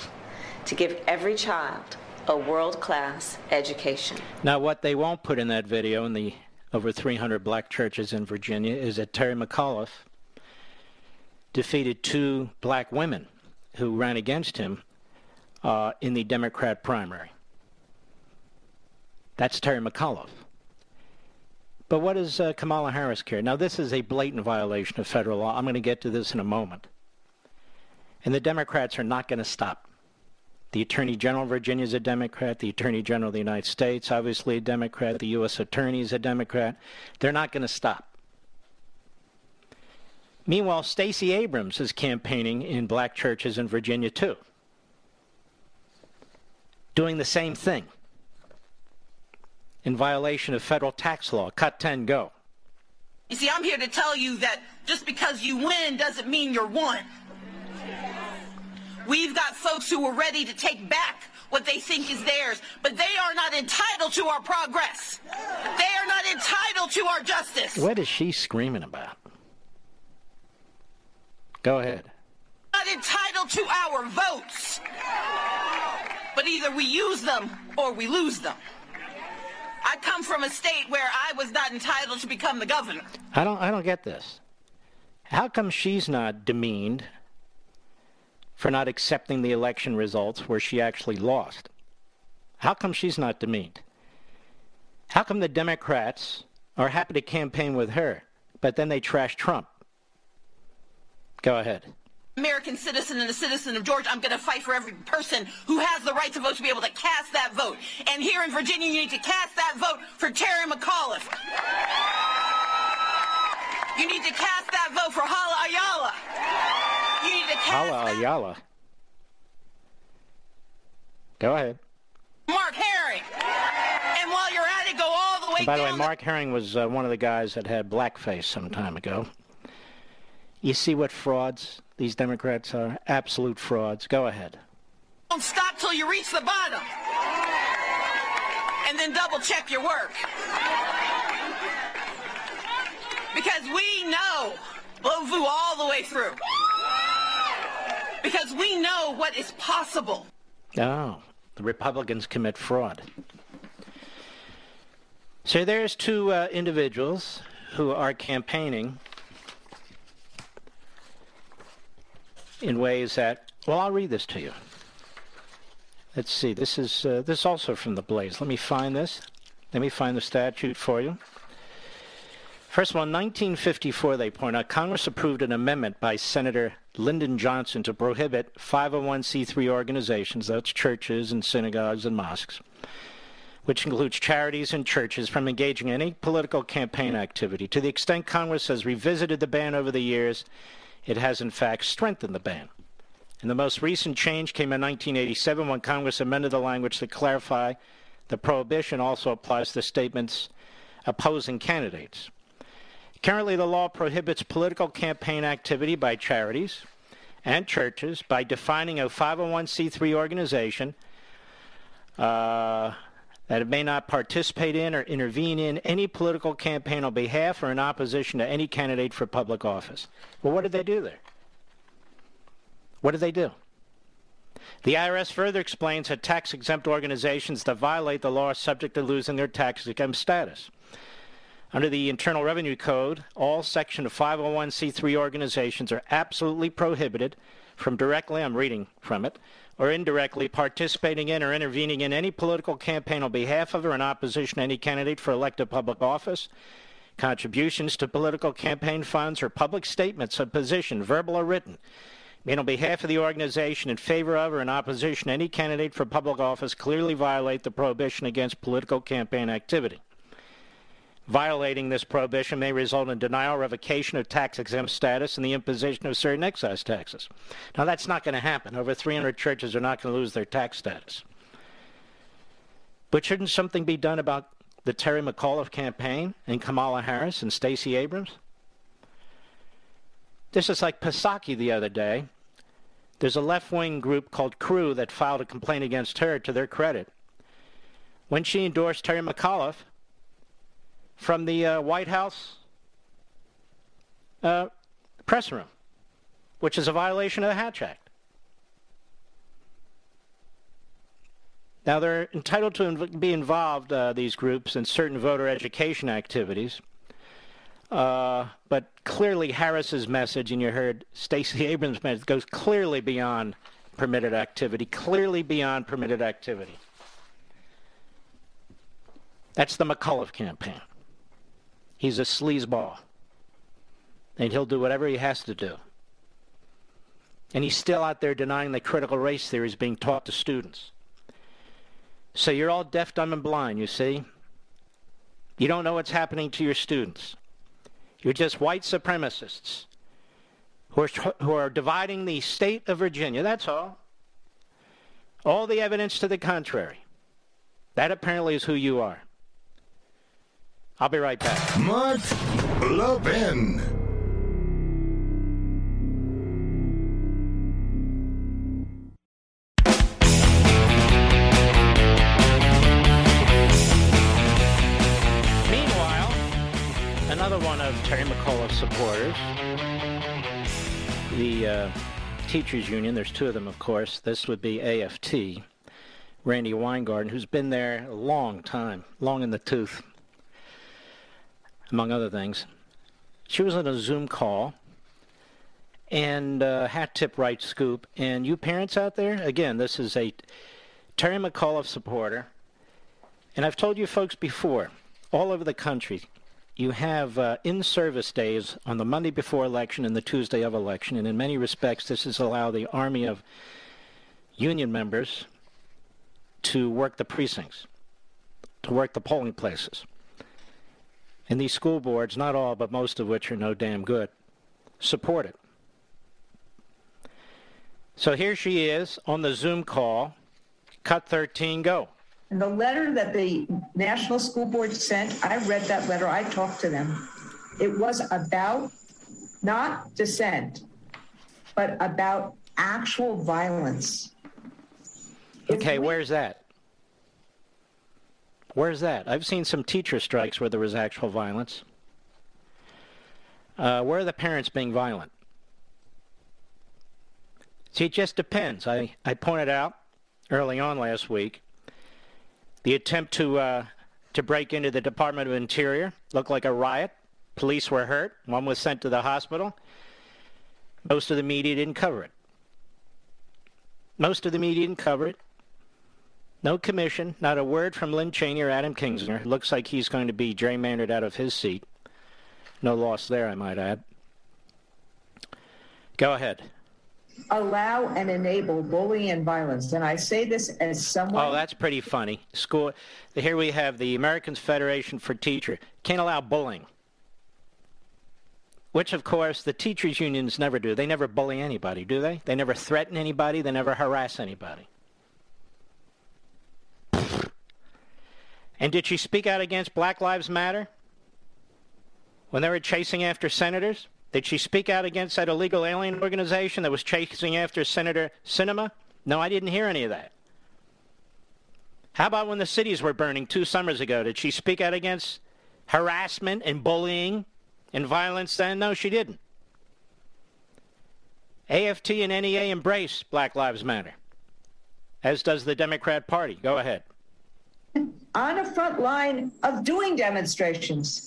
to give every child a world-class education. Now, what they won't put in that video in the over 300 black churches in Virginia is that Terry McAuliffe defeated two black women who ran against him uh, in the Democrat primary. That's Terry McAuliffe. But what does uh, Kamala Harris care? Now, this is a blatant violation of federal law. I'm going to get to this in a moment. And the Democrats are not going to stop. The Attorney General of Virginia is a Democrat. The Attorney General of the United States, obviously a Democrat. The U.S. Attorney is a Democrat. They're not going to stop. Meanwhile, Stacey Abrams is campaigning in black churches in Virginia, too, doing the same thing in violation of federal tax law. Cut 10, go. You see, I'm here to tell you that just because you win doesn't mean you're won. We've got folks who are ready to take back what they think is theirs, but they are not entitled to our progress. They are not entitled to our justice. What is she screaming about? Go ahead. Not entitled to our votes. But either we use them or we lose them. I come from a state where I was not entitled to become the governor. I don't I don't get this. How come she's not demeaned for not accepting the election results where she actually lost? How come she's not demeaned? How come the Democrats are happy to campaign with her, but then they trash Trump? Go ahead. American citizen and a citizen of Georgia, I'm going to fight for every person who has the right to vote to be able to cast that vote. And here in Virginia, you need to cast that vote for Terry McAuliffe. You need to cast that vote for Hala Ayala. You need to cast Hala that Ayala. Go ahead. Mark Herring. And while you're at it, go all the way And by the way, Mark Herring was uh, one of the guys that had blackface some time ago. You see what frauds these Democrats are? Absolute frauds. Go ahead. Don't stop till you reach the bottom. And then double check your work. Because we know Lovu all the way through. Because we know what is possible. Oh, the Republicans commit fraud. So there's two uh, individuals who are campaigning in ways that, well, I'll read this to you. Let's see. This is uh, this is also from the Blaze. Let me find this. Let me find the statute for you. First of all, in 1954, they point out Congress approved an amendment by Senator Lyndon Johnson to prohibit 501c3 organizations, that's churches and synagogues and mosques, which includes charities and churches, from engaging in any political campaign activity. To the extent Congress has revisited the ban over the years, it has in fact strengthened the ban. And the most recent change came in 1987 when Congress amended the language to clarify the prohibition also applies to statements opposing candidates. Currently, the law prohibits political campaign activity by charities and churches by defining a 501c3 organization uh, that it may not participate in or intervene in any political campaign on behalf or in opposition to any candidate for public office. Well, what did they do there? What did they do? The IRS further explains that tax exempt organizations that violate the law are subject to losing their tax exempt status. Under the Internal Revenue Code, all Section 501c3 organizations are absolutely prohibited from directly, I'm reading from it, or indirectly participating in or intervening in any political campaign on behalf of or in opposition to any candidate for elected public office, contributions to political campaign funds, or public statements of position, verbal or written, made on behalf of the organization in favor of or in opposition to any candidate for public office clearly violate the prohibition against political campaign activity. Violating this prohibition may result in denial, revocation of tax exempt status, and the imposition of certain excise taxes. Now, that's not going to happen. Over 300 churches are not going to lose their tax status. But shouldn't something be done about the Terry McAuliffe campaign and Kamala Harris and Stacey Abrams? This is like Psaki the other day. There's a left wing group called Crew that filed a complaint against her to their credit. When she endorsed Terry McAuliffe, from the uh, White House uh, press room, which is a violation of the Hatch Act. Now, they're entitled to inv- be involved, uh, these groups, in certain voter education activities. Uh, but clearly, Harris's message, and you heard Stacey Abrams' message, goes clearly beyond permitted activity, clearly beyond permitted activity. That's the McAuliffe campaign. He's a sleazeball. And he'll do whatever he has to do. And he's still out there denying the critical race theory is being taught to students. So you're all deaf, dumb, and blind, you see? You don't know what's happening to your students. You're just white supremacists who are, who are dividing the state of Virginia. That's all. All the evidence to the contrary. That apparently is who you are. I'll be right back. Mark Levin. Meanwhile, another one of Terry McAuliffe's supporters, the uh, teachers union, there's two of them, of course. This would be AFT, Randi Weingarten, who's been there a long time, long in the tooth, among other things. She was on a Zoom call and uh, hat tip right scoop. And you parents out there, again, this is a Terry McAuliffe supporter. And I've told you folks before, all over the country, you have uh, in-service days on the Monday before election and the Tuesday of election. And in many respects, this is allow the army of union members to work the precincts, to work the polling places. And these school boards, not all, but most of which are no damn good, support it. So here she is on the Zoom call. Cut 13, go. And the letter that the National School Board sent, I read that letter, I talked to them. It was about not dissent, but about actual violence. Okay, where's that? Where's that? I've seen some teacher strikes where there was actual violence. Uh, where are the parents being violent? See, it just depends. I, I pointed out early on last week the attempt to uh, to break into the Department of Interior looked like a riot. Police were hurt. One was sent to the hospital. Most of the media didn't cover it. Most of the media didn't cover it. No commission, not a word from Liz Cheney or Adam Kinzinger. Looks like he's going to be gerrymandered out of his seat. No loss there, I might add. Go ahead. Allow and enable bullying and violence. And I say this as someone. Oh, that's pretty funny. School. Here we have the Americans Federation for Teacher. Can't allow bullying. Which, of course, the teachers' unions never do. They never bully anybody, do they? They never threaten anybody. They never harass anybody. And did she speak out against Black Lives Matter? When they were chasing after senators? Did she speak out against that illegal alien organization that was chasing after Senator Sinema? No, I didn't hear any of that. How about when the cities were burning two summers ago? Did she speak out against harassment and bullying and violence then? No, she didn't. AFT and NEA embrace Black Lives Matter, as does the Democrat Party. Go ahead. On a front line of doing demonstrations.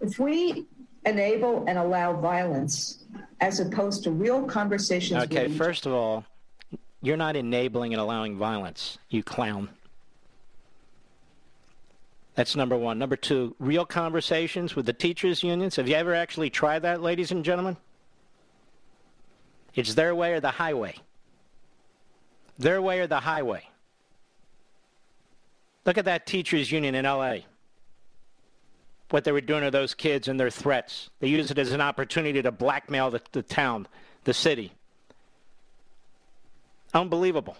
If we enable and allow violence as opposed to real conversations. Okay, first of all, you're not enabling and allowing violence, you clown. That's number one. Number two, real conversations with the teachers' unions. Have you ever actually tried that, ladies and gentlemen? It's their way or the highway. Their way or the highway. Look at that teachers' union in L.A. What they were doing to those kids and their threats. They use it as an opportunity to blackmail the, the town, the city. Unbelievable.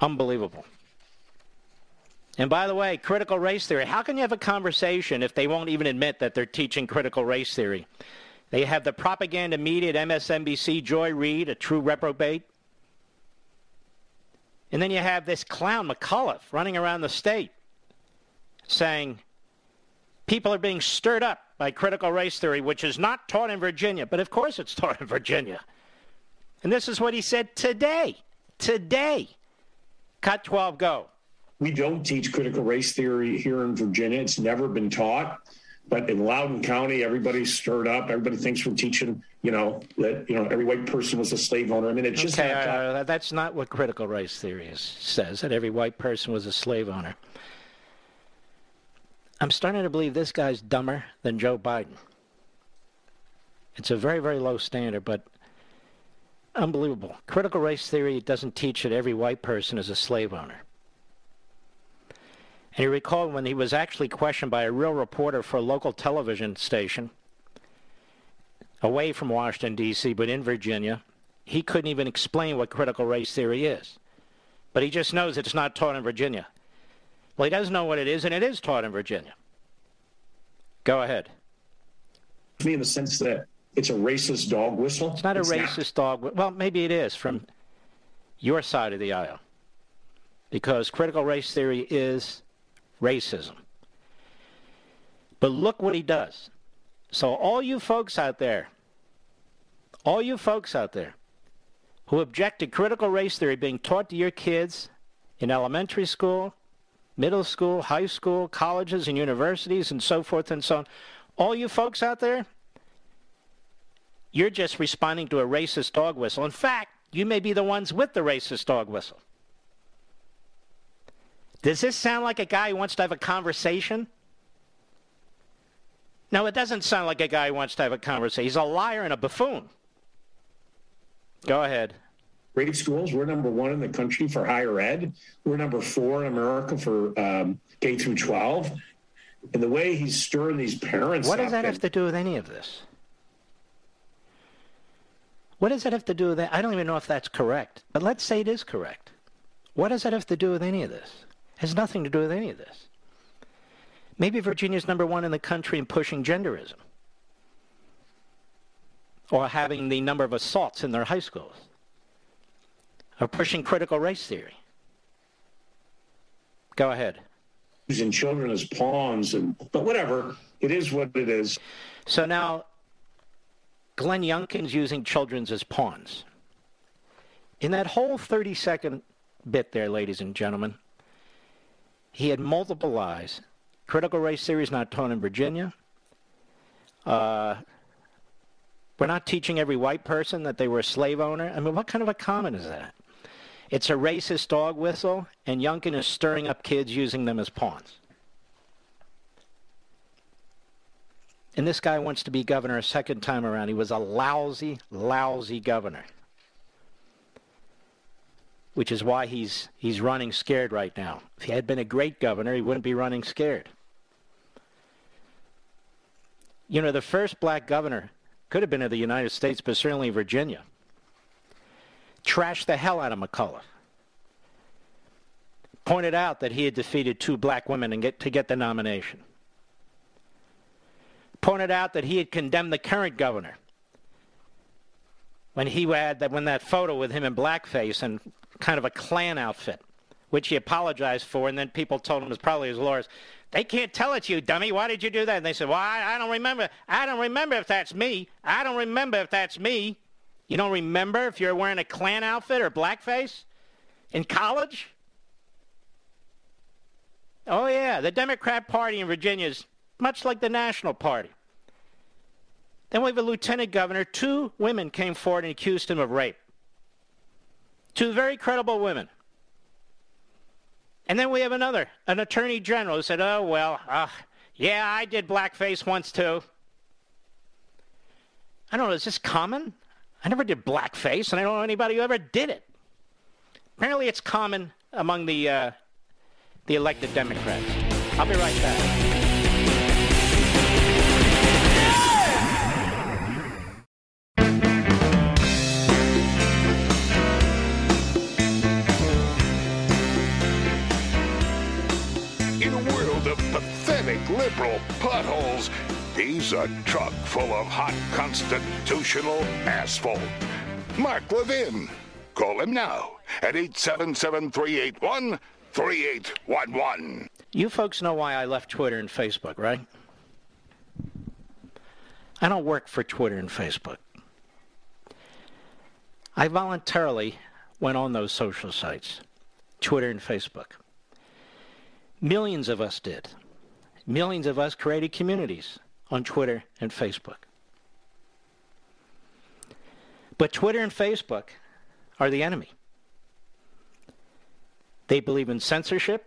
Unbelievable. And by the way, critical race theory. How can you have a conversation if they won't even admit that they're teaching critical race theory? They have the propaganda media at MSNBC, Joy Reid, a true reprobate. And then you have this clown, McAuliffe, running around the state saying people are being stirred up by critical race theory, which is not taught in Virginia. But of course it's taught in Virginia. And this is what he said today. Today. Cut 12, go. We don't teach critical race theory here in Virginia. It's never been taught. But in Loudoun County, everybody's stirred up. Everybody thinks we're teaching, you know, that you know every white person was a slave owner. I mean, it's just okay. uh, that's not what critical race theory is, says. That every white person was a slave owner. I'm starting to believe this guy's dumber than Joe Biden. It's a very, very low standard, but unbelievable. Critical race theory doesn't teach that every white person is a slave owner. And you recall when he was actually questioned by a real reporter for a local television station away from Washington, D.C., but in Virginia, he couldn't even explain what critical race theory is. But he just knows it's not taught in Virginia. Well, he doesn't know what it is, and it is taught in Virginia. Go ahead. To me in the sense that it's a racist dog whistle. It's not a it's racist not. dog. Well, maybe it is from your side of the aisle, because critical race theory is racism. But look what he does. So, all you folks out there, all you folks out there who object to critical race theory being taught to your kids in elementary school, middle school, high school, colleges, and universities, and so forth and so on, all you folks out there, you're just responding to a racist dog whistle. In fact, you may be the ones with the racist dog whistle. Does this sound like a guy who wants to have a conversation? No, it doesn't sound like a guy who wants to have a conversation. He's a liar and a buffoon. Go ahead. Rated schools, we're number one in the country for higher ed. We're number four in America for um, K through 12. And the way he's stirring these parents What does that have to do with any of this? What does that have to do with that? I don't even know if that's correct, but let's say it is correct. What does that have to do with any of this? It has nothing to do with any of this. Maybe Virginia's number one in the country in pushing genderism or having the number of assaults in their high schools or pushing critical race theory. Go ahead. Using children as pawns, and but whatever, it is what it is. So now, Glenn Youngkin's using children as pawns. In that whole 30 second bit there, ladies and gentlemen, he had multiple lies. Critical race theory is not taught in Virginia. Uh, we're not teaching every white person that they were a slave owner. I mean, what kind of a comment is that? It's a racist dog whistle, and Youngkin is stirring up kids using them as pawns. And this guy wants to be governor a second time around. He was a lousy, lousy governor which is why he's he's running scared right now. If he had been a great governor, he wouldn't be running scared. You know, the first black governor could have been of the United States, but certainly Virginia. Trashed the hell out of McAuliffe. pointed out that he had defeated two black women get, to get the nomination. Pointed out that he had condemned the current governor when he had that when that photo with him in blackface and kind of a Klan outfit, which he apologized for, and then people told him it was probably his lawyers. They can't tell it to you, dummy. Why did you do that? And they said, Well, I, I don't remember. I don't remember if that's me. I don't remember if that's me. You don't remember if you're wearing a Klan outfit or blackface in college? Oh, yeah. The Democrat Party in Virginia is much like the National Party. Then we have a lieutenant governor. Two women came forward and accused him of rape. Two very credible women. And then we have another, an attorney general who said, oh, well, uh, yeah, I did blackface once too. I don't know, is this common? I never did blackface, and I don't know anybody who ever did it. Apparently, it's common among the, uh, the elected Democrats. I'll be right back. Liberal potholes. He's a truck full of hot constitutional asphalt. Mark Levin. Call him now at 877 381 3811. You folks know why I left Twitter and Facebook, right? I don't work for Twitter and Facebook. I voluntarily went on those social sites, Twitter and Facebook. Millions of us did. Millions of us created communities on Twitter and Facebook. But Twitter and Facebook are the enemy. They believe in censorship,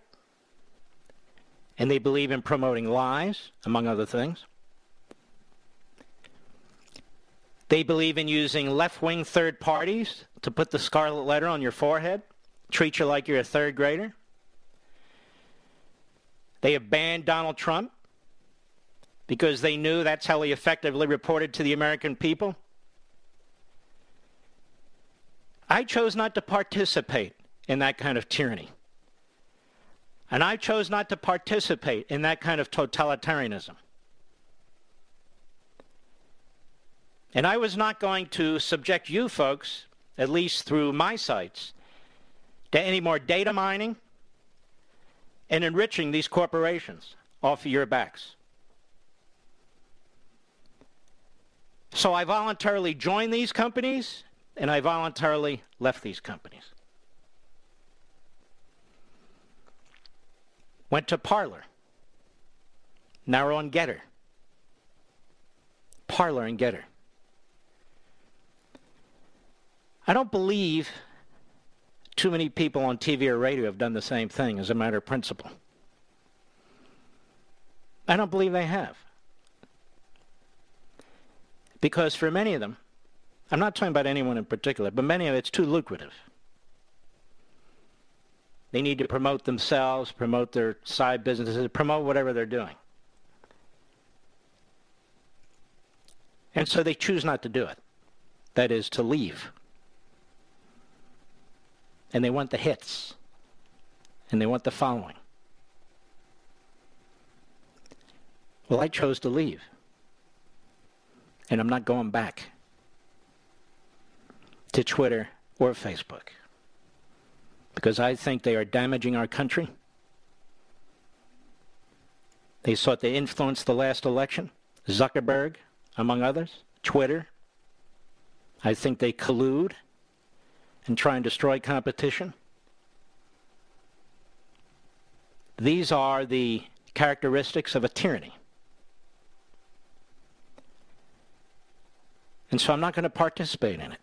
and they believe in promoting lies, among other things. They believe in using left wing third parties to put the scarlet letter on your forehead, treat you like you're a third grader. They have banned Donald Trump because they knew that's how he effectively reported to the American people. I chose not to participate in that kind of tyranny. And I chose not to participate in that kind of totalitarianism. And I was not going to subject you folks, at least through my sites, to any more data mining and enriching these corporations off of your backs. So I voluntarily joined these companies and I voluntarily left these companies. Went to Parler. Now we're on Gettr. Parler and Gettr. I don't believe too many people on TV or radio have done the same thing as a matter of principle. I don't believe they have. Because for many of them, I'm not talking about anyone in particular, but many of it's too lucrative. They need to promote themselves, promote their side businesses, promote whatever they're doing. And so they choose not to do it. That is, to leave and they want the hits, and they want the following. Well, I chose to leave, and I'm not going back to Twitter or Facebook because I think they are damaging our country. They sought to influence the last election. Zuckerberg, among others, Twitter. I think they collude and try and destroy competition. These are the characteristics of a tyranny. And so I'm not going to participate in it.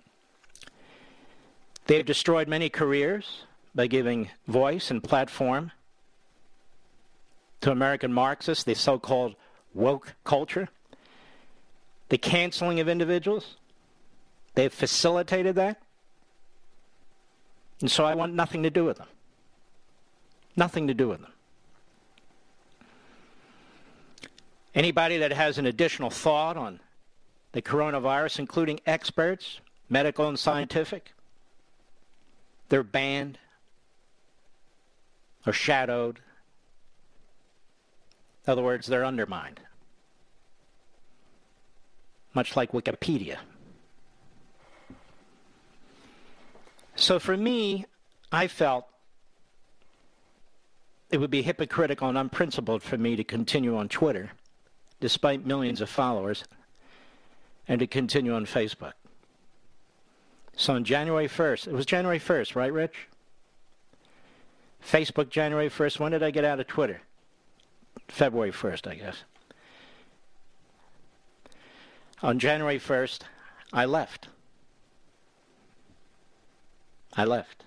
They have destroyed many careers by giving voice and platform to American Marxists, the so called woke culture, the canceling of individuals. They've facilitated that. And so I want nothing to do with them. Nothing to do with them. Anybody that has an additional thought on the coronavirus, including experts, medical and scientific, they're banned. or shadowed. In other words, they're undermined. Much like Wikipedia. So for me, I felt it would be hypocritical and unprincipled for me to continue on Twitter, despite millions of followers, and to continue on Facebook. So on January 1st, it was January 1st, right, Rich? Facebook January 1st. When did I get out of Twitter? February 1st, I guess. On January 1st, I left. I left.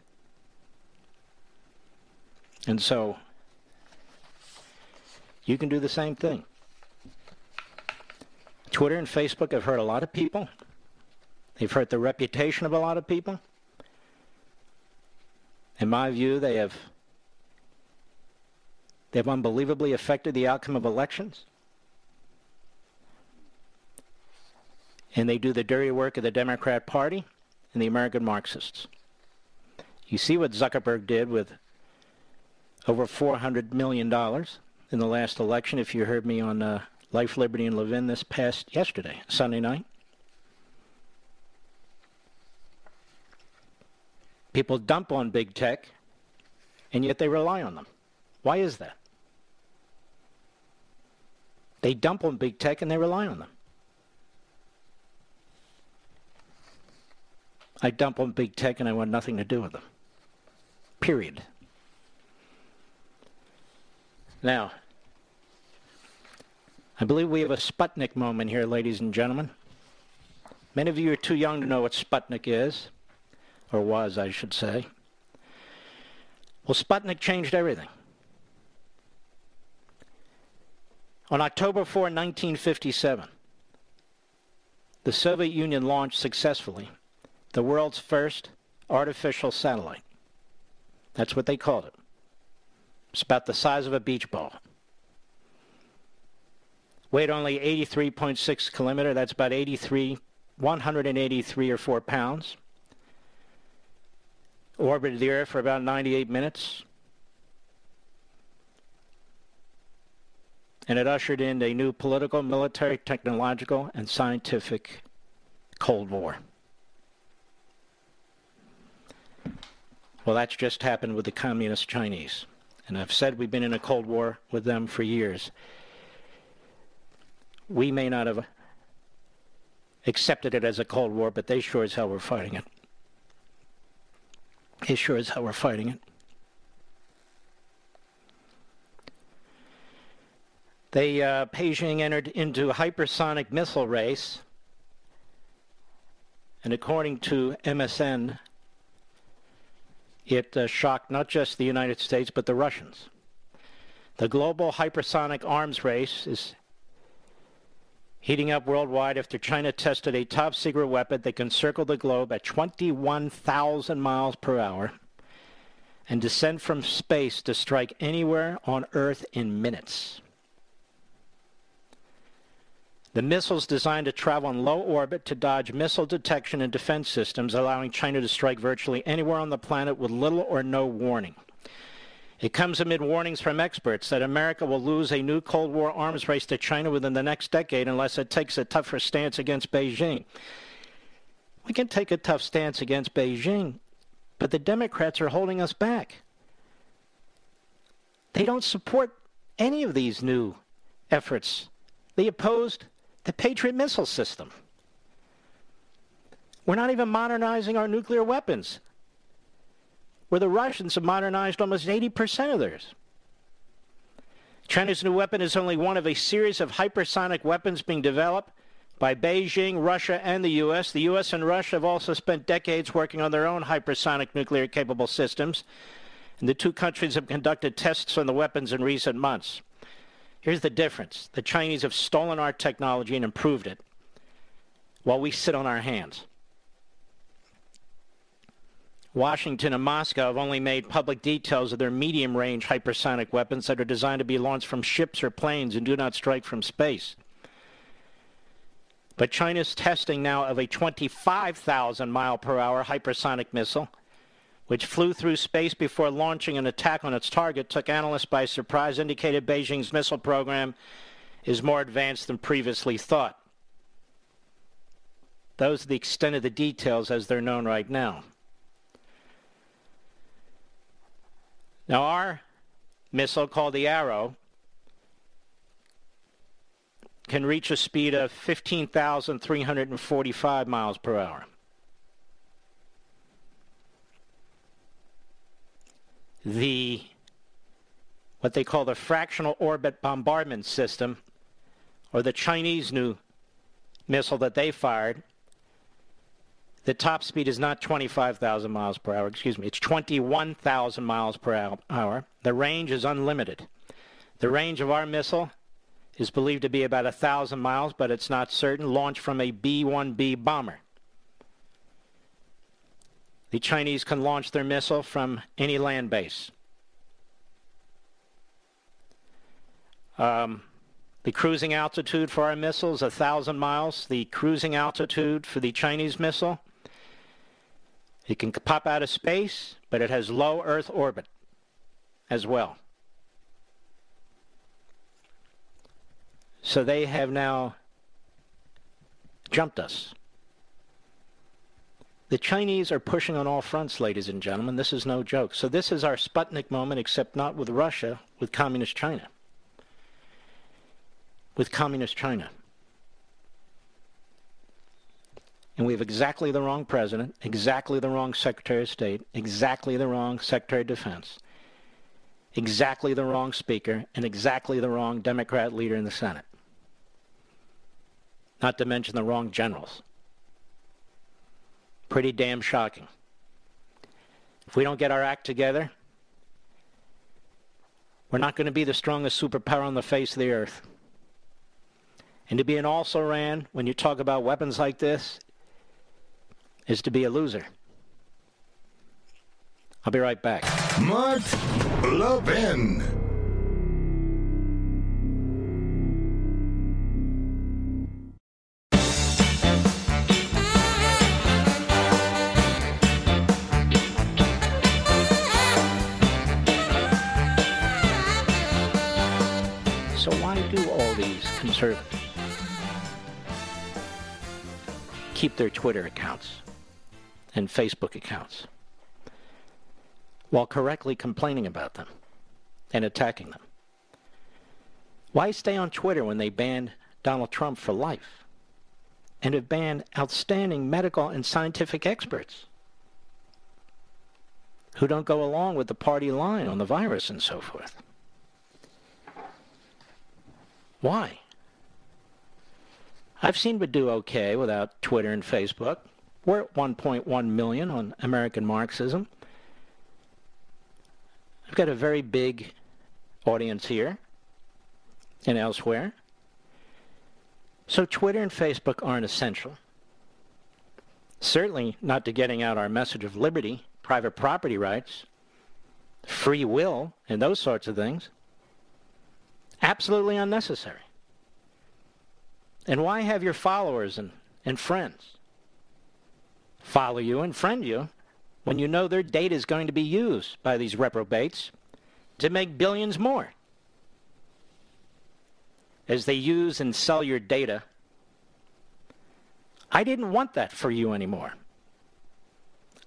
And so you can do the same thing. Twitter and Facebook have hurt a lot of people. They've hurt the reputation of a lot of people. In my view, they have they've unbelievably affected the outcome of elections. And they do the dirty work of the Democrat Party and the American Marxists. You see what Zuckerberg did with over $400 million in the last election, if you heard me on uh, Life, Liberty, and Levin this past yesterday, Sunday night. People dump on big tech, and yet they rely on them. Why is that? They dump on big tech and they rely on them. I dump on big tech and I want nothing to do with them. Period. Now, I believe we have a Sputnik moment here, ladies and gentlemen. Many of you are too young to know what Sputnik is, or was, I should say. Well, Sputnik changed everything. On October 4, 1957, the Soviet Union launched successfully the world's first artificial satellite. That's what they called it. It's about the size of a beach ball. Weighed only 83.6 kilometer. That's about 83, 183 or 4 pounds. Orbited the Earth for about 98 minutes. And it ushered in a new political, military, technological, and scientific Cold War. Well, that's just happened with the Communist Chinese. And I've said we've been in a Cold War with them for years. We may not have accepted it as a Cold War, but they sure as hell were fighting it. They sure as hell were fighting it. They, uh, Beijing entered into a hypersonic missile race. And according to MSN, it uh, shocked not just the United States, but the Russians. The global hypersonic arms race is heating up worldwide after China tested a top secret weapon that can circle the globe at 21,000 miles per hour and descend from space to strike anywhere on Earth in minutes. The missiles designed to travel in low orbit to dodge missile detection and defense systems, allowing China to strike virtually anywhere on the planet with little or no warning. It comes amid warnings from experts that America will lose a new Cold War arms race to China within the next decade unless it takes a tougher stance against Beijing. We can take a tough stance against Beijing, but the Democrats are holding us back. They don't support any of these new efforts. They opposed the Patriot missile system. We're not even modernizing our nuclear weapons, where the Russians have modernized almost 80% of theirs. China's new weapon is only one of a series of hypersonic weapons being developed by Beijing, Russia, and the U.S. The U.S. and Russia have also spent decades working on their own hypersonic nuclear capable systems, and the two countries have conducted tests on the weapons in recent months. Here's the difference the Chinese have stolen our technology and improved it while we sit on our hands. Washington and Moscow have only made public details of their medium range hypersonic weapons that are designed to be launched from ships or planes and do not strike from space. But China's testing now of a 25,000 mile per hour hypersonic missile which flew through space before launching an attack on its target, took analysts by surprise, indicated Beijing's missile program is more advanced than previously thought. Those are the extent of the details as they're known right now. Now, our missile called the Arrow can reach a speed of 15,345 miles per hour. The what they call the fractional orbit bombardment system, or the Chinese new missile that they fired, the top speed is not 25,000 miles per hour, excuse me, it's 21,000 miles per hour. The range is unlimited. The range of our missile is believed to be about 1,000 miles, but it's not certain, launched from a B 1B bomber. The Chinese can launch their missile from any land base. Um, the cruising altitude for our missile is 1,000 miles. The cruising altitude for the Chinese missile, it can pop out of space, but it has low Earth orbit as well. So they have now jumped us. The Chinese are pushing on all fronts, ladies and gentlemen. This is no joke. So this is our Sputnik moment, except not with Russia, with Communist China. With Communist China. And we have exactly the wrong president, exactly the wrong Secretary of State, exactly the wrong Secretary of Defense, exactly the wrong Speaker, and exactly the wrong Democrat leader in the Senate not to mention the wrong generals. Pretty damn shocking. If we don't get our act together, we're not going to be the strongest superpower on the face of the earth. And to be an also ran when you talk about weapons like this is to be a loser. I'll be right back. Mark Levin. Conservatives keep their Twitter accounts and Facebook accounts while correctly complaining about them and attacking them? Why stay on Twitter when they banned Donald Trump for life and have banned outstanding medical and scientific experts who don't go along with the party line on the virus and so forth? Why? I've seen we do okay without Twitter and Facebook. We're at 1.1 million on American Marxism. I've got a very big audience here and elsewhere. So Twitter and Facebook aren't essential. Certainly not to getting out our message of liberty, private property rights, free will, and those sorts of things. Absolutely unnecessary. And why have your followers and, and friends follow you and friend you when you know their data is going to be used by these reprobates to make billions more? As they use and sell your data, I didn't want that for you anymore.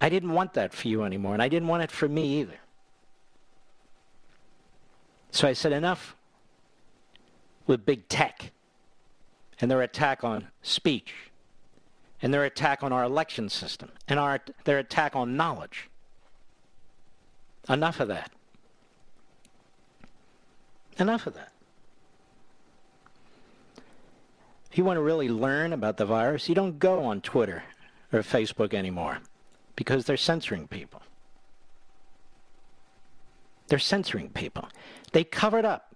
I didn't want that for you anymore, and I didn't want it for me either. So I said, enough with big tech and their attack on speech and their attack on our election system and our, their attack on knowledge. Enough of that. Enough of that. If you want to really learn about the virus, you don't go on Twitter or Facebook anymore because they're censoring people. They're censoring people. They covered up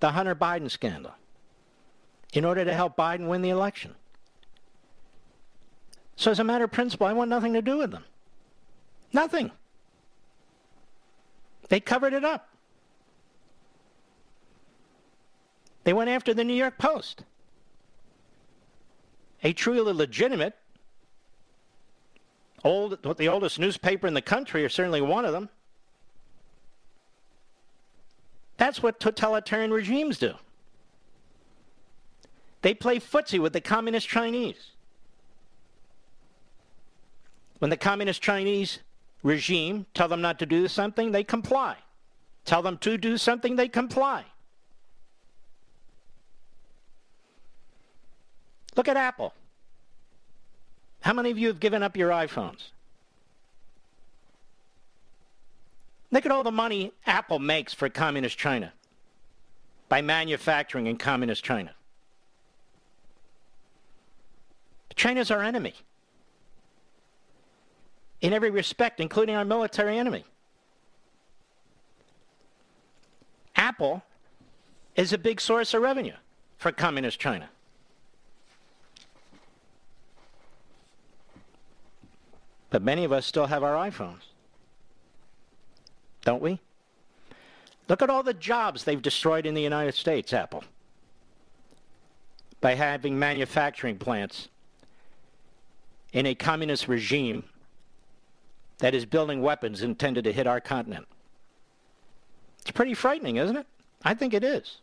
the Hunter Biden scandal in order to help Biden win the election. So, as a matter of principle, I want nothing to do with them. Nothing. They covered it up. They went after the New York Post, a truly legitimate old, the oldest newspaper in the country, or certainly one of them. That's what totalitarian regimes do. They play footsie with the communist Chinese. When the communist Chinese regime tell them not to do something, they comply. Tell them to do something, they comply. Look at Apple. How many of you have given up your iPhones? Look at all the money Apple makes for communist China by manufacturing in communist China. China's our enemy in every respect, including our military enemy. Apple is a big source of revenue for communist China. But many of us still have our iPhones. Don't we? Look at all the jobs they've destroyed in the United States, Apple, by having manufacturing plants in a communist regime that is building weapons intended to hit our continent. It's pretty frightening, isn't it? I think it is.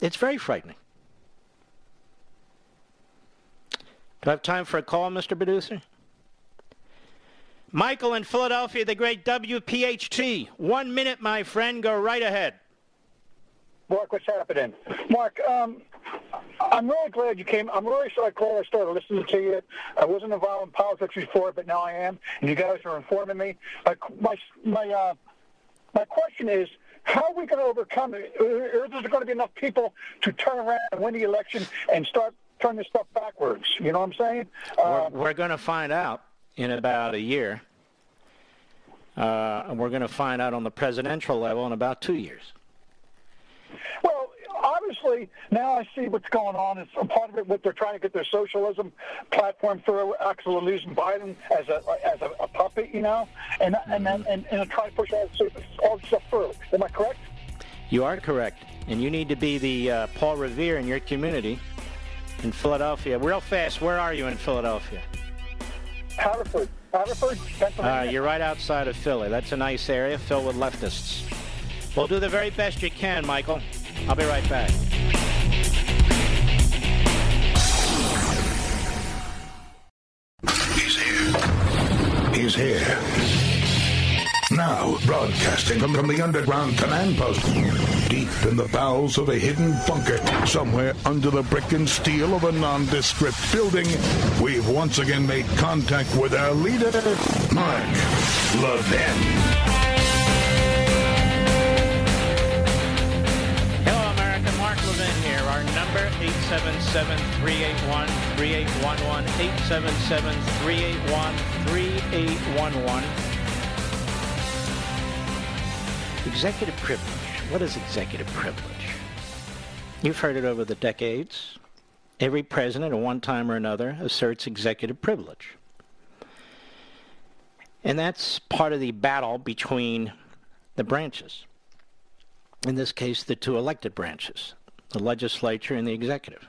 It's very frightening. Do I have time for a call, Mr. Producer? Michael in Philadelphia, the great WPHT. One minute, my friend. Go right ahead. Mark, what's happening? Mark, um, I'm really glad you came. I'm really sorry, glad I started listening to you. I wasn't involved in politics before, but now I am, and you guys are informing me. My my my, uh, my question is, how are we going to overcome it? Is there going to be enough people to turn around and win the election and start turning this stuff backwards? You know what I'm saying? Uh, we're, we're going to find out in about a year. Uh, and we're going to find out on the presidential level in about two years. Well, obviously now I see what's going on. It's a part of it what they're trying to get their socialism platform through. Actually, losing Biden as a as a, a puppet, you know, and and then and, and try to push all, all stuff through. Am I correct? You are correct, and you need to be the uh, Paul Revere in your community in Philadelphia. Real fast, where are you in Philadelphia? Haverford. Haverford, Pennsylvania. Uh, you're right outside of Philly. That's a nice area filled with leftists. We'll do the very best you can, Michael. I'll be right back. He's here. He's here. Now, broadcasting from, from the underground command post, deep in the bowels of a hidden bunker, somewhere under the brick and steel of a nondescript building, we've once again made contact with our leader, Mark Levin. Number 877-381-3811 877-381-3811 Executive privilege. What is executive privilege? You've heard it over the decades. Every president at one time or another asserts executive privilege. And that's part of the battle between the branches. In this case, the two elected branches, the legislature and the executive.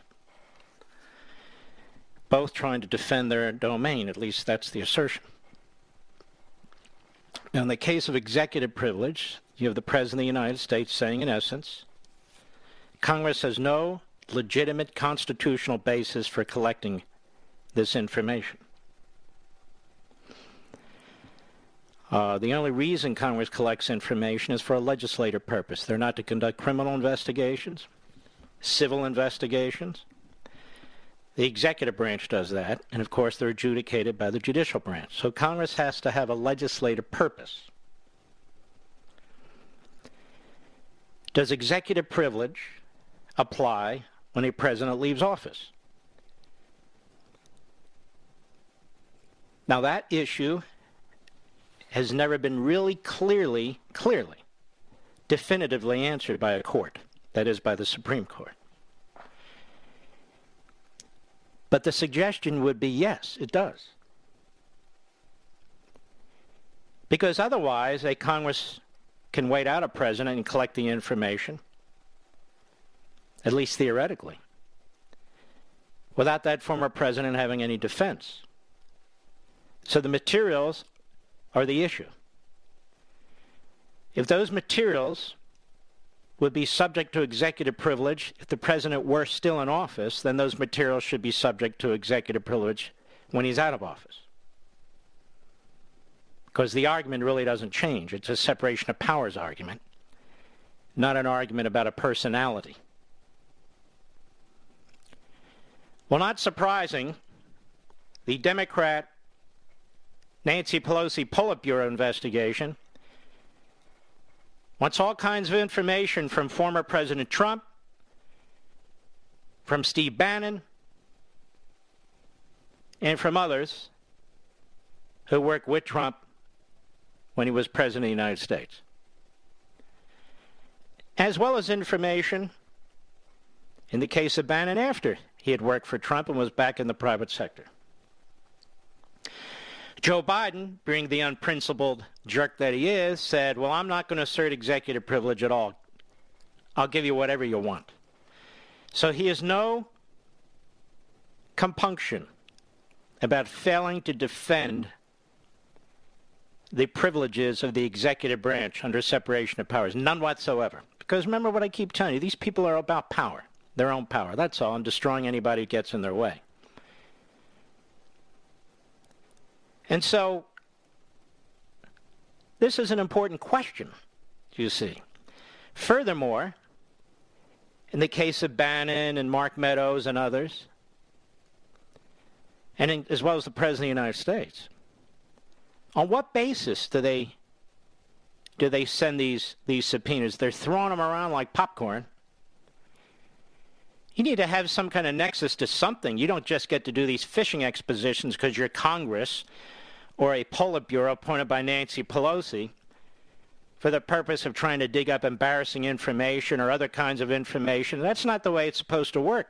Both trying to defend their domain, at least that's the assertion. Now, in the case of executive privilege, you have the President of the United States saying, in essence, Congress has no legitimate constitutional basis for collecting this information. Uh, the only reason Congress collects information is for a legislative purpose. They're not to conduct criminal investigations civil investigations. The executive branch does that, and of course they're adjudicated by the judicial branch. So Congress has to have a legislative purpose. Does executive privilege apply when a president leaves office? Now that issue has never been really clearly, clearly, definitively answered by a court that is, by the Supreme Court. But the suggestion would be yes, it does. Because otherwise, a Congress can wait out a president and collect the information, at least theoretically. without that former president having any defense. So the materials are the issue. If those materials would be subject to executive privilege if the president were still in office, then those materials should be subject to executive privilege when he's out of office. Because the argument really doesn't change. It's a separation of powers argument, not an argument about a personality. Well, not surprising, the Democrat Nancy Pelosi Politburo investigation wants all kinds of information from former President Trump, from Steve Bannon, and from others who worked with Trump when he was President of the United States, as well as information in the case of Bannon after he had worked for Trump and was back in the private sector. Joe Biden, being the unprincipled jerk that he is, said, Well, I'm not going to assert executive privilege at all. I'll give you whatever you want. So he has no compunction about failing to defend the privileges of the executive branch under separation of powers. None whatsoever. Because remember what I keep telling you these people are about power, their own power. That's all, and destroying anybody who gets in their way. And so, this is an important question, you see. Furthermore, in the case of Bannon and Mark Meadows and others, and in, as well as the President of the United States, on what basis do they do they send these these subpoenas? They're throwing them around like popcorn. You need to have some kind of nexus to something. You don't just get to do these fishing expositions because you're Congress or a Politburo appointed by Nancy Pelosi for the purpose of trying to dig up embarrassing information or other kinds of information. That's not the way it's supposed to work.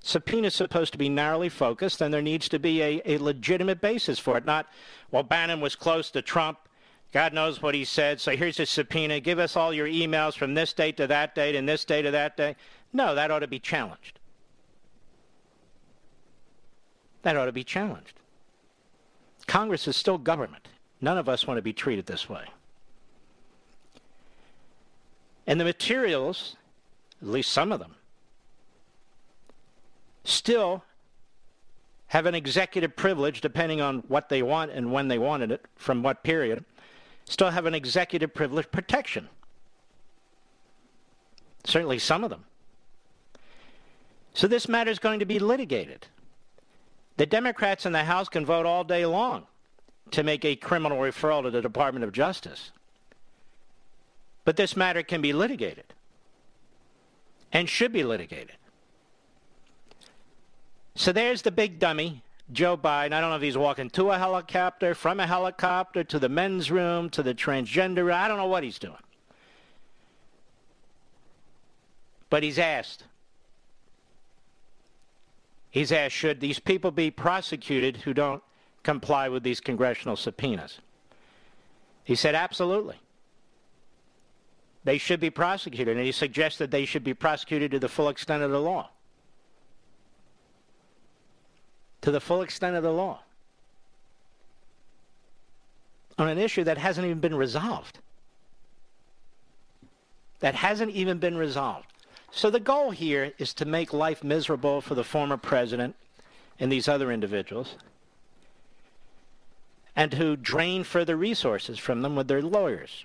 Subpoena is supposed to be narrowly focused, and there needs to be a, a legitimate basis for it. Not, well, Bannon was close to Trump. God knows what he said, so here's a subpoena. Give us all your emails from this date to that date and this date to that date. No, that ought to be challenged. That ought to be challenged. Congress is still government. None of us want to be treated this way. And the materials, at least some of them, still have an executive privilege, depending on what they want and when they wanted it, from what period, still have an executive privilege protection. Certainly some of them. So this matter is going to be litigated. The Democrats in the House can vote all day long to make a criminal referral to the Department of Justice. But this matter can be litigated and should be litigated. So there's the big dummy, Joe Biden. I don't know if he's walking to a helicopter, from a helicopter, to the men's room, to the transgender. I don't know what he's doing. But he's asked He's asked, should these people be prosecuted who don't comply with these congressional subpoenas? He said, absolutely. They should be prosecuted, and he suggested they should be prosecuted to the full extent of the law. To the full extent of the law. On an issue that hasn't even been resolved. That hasn't even been resolved. So the goal here is to make life miserable for the former president and these other individuals and to drain further resources from them with their lawyers.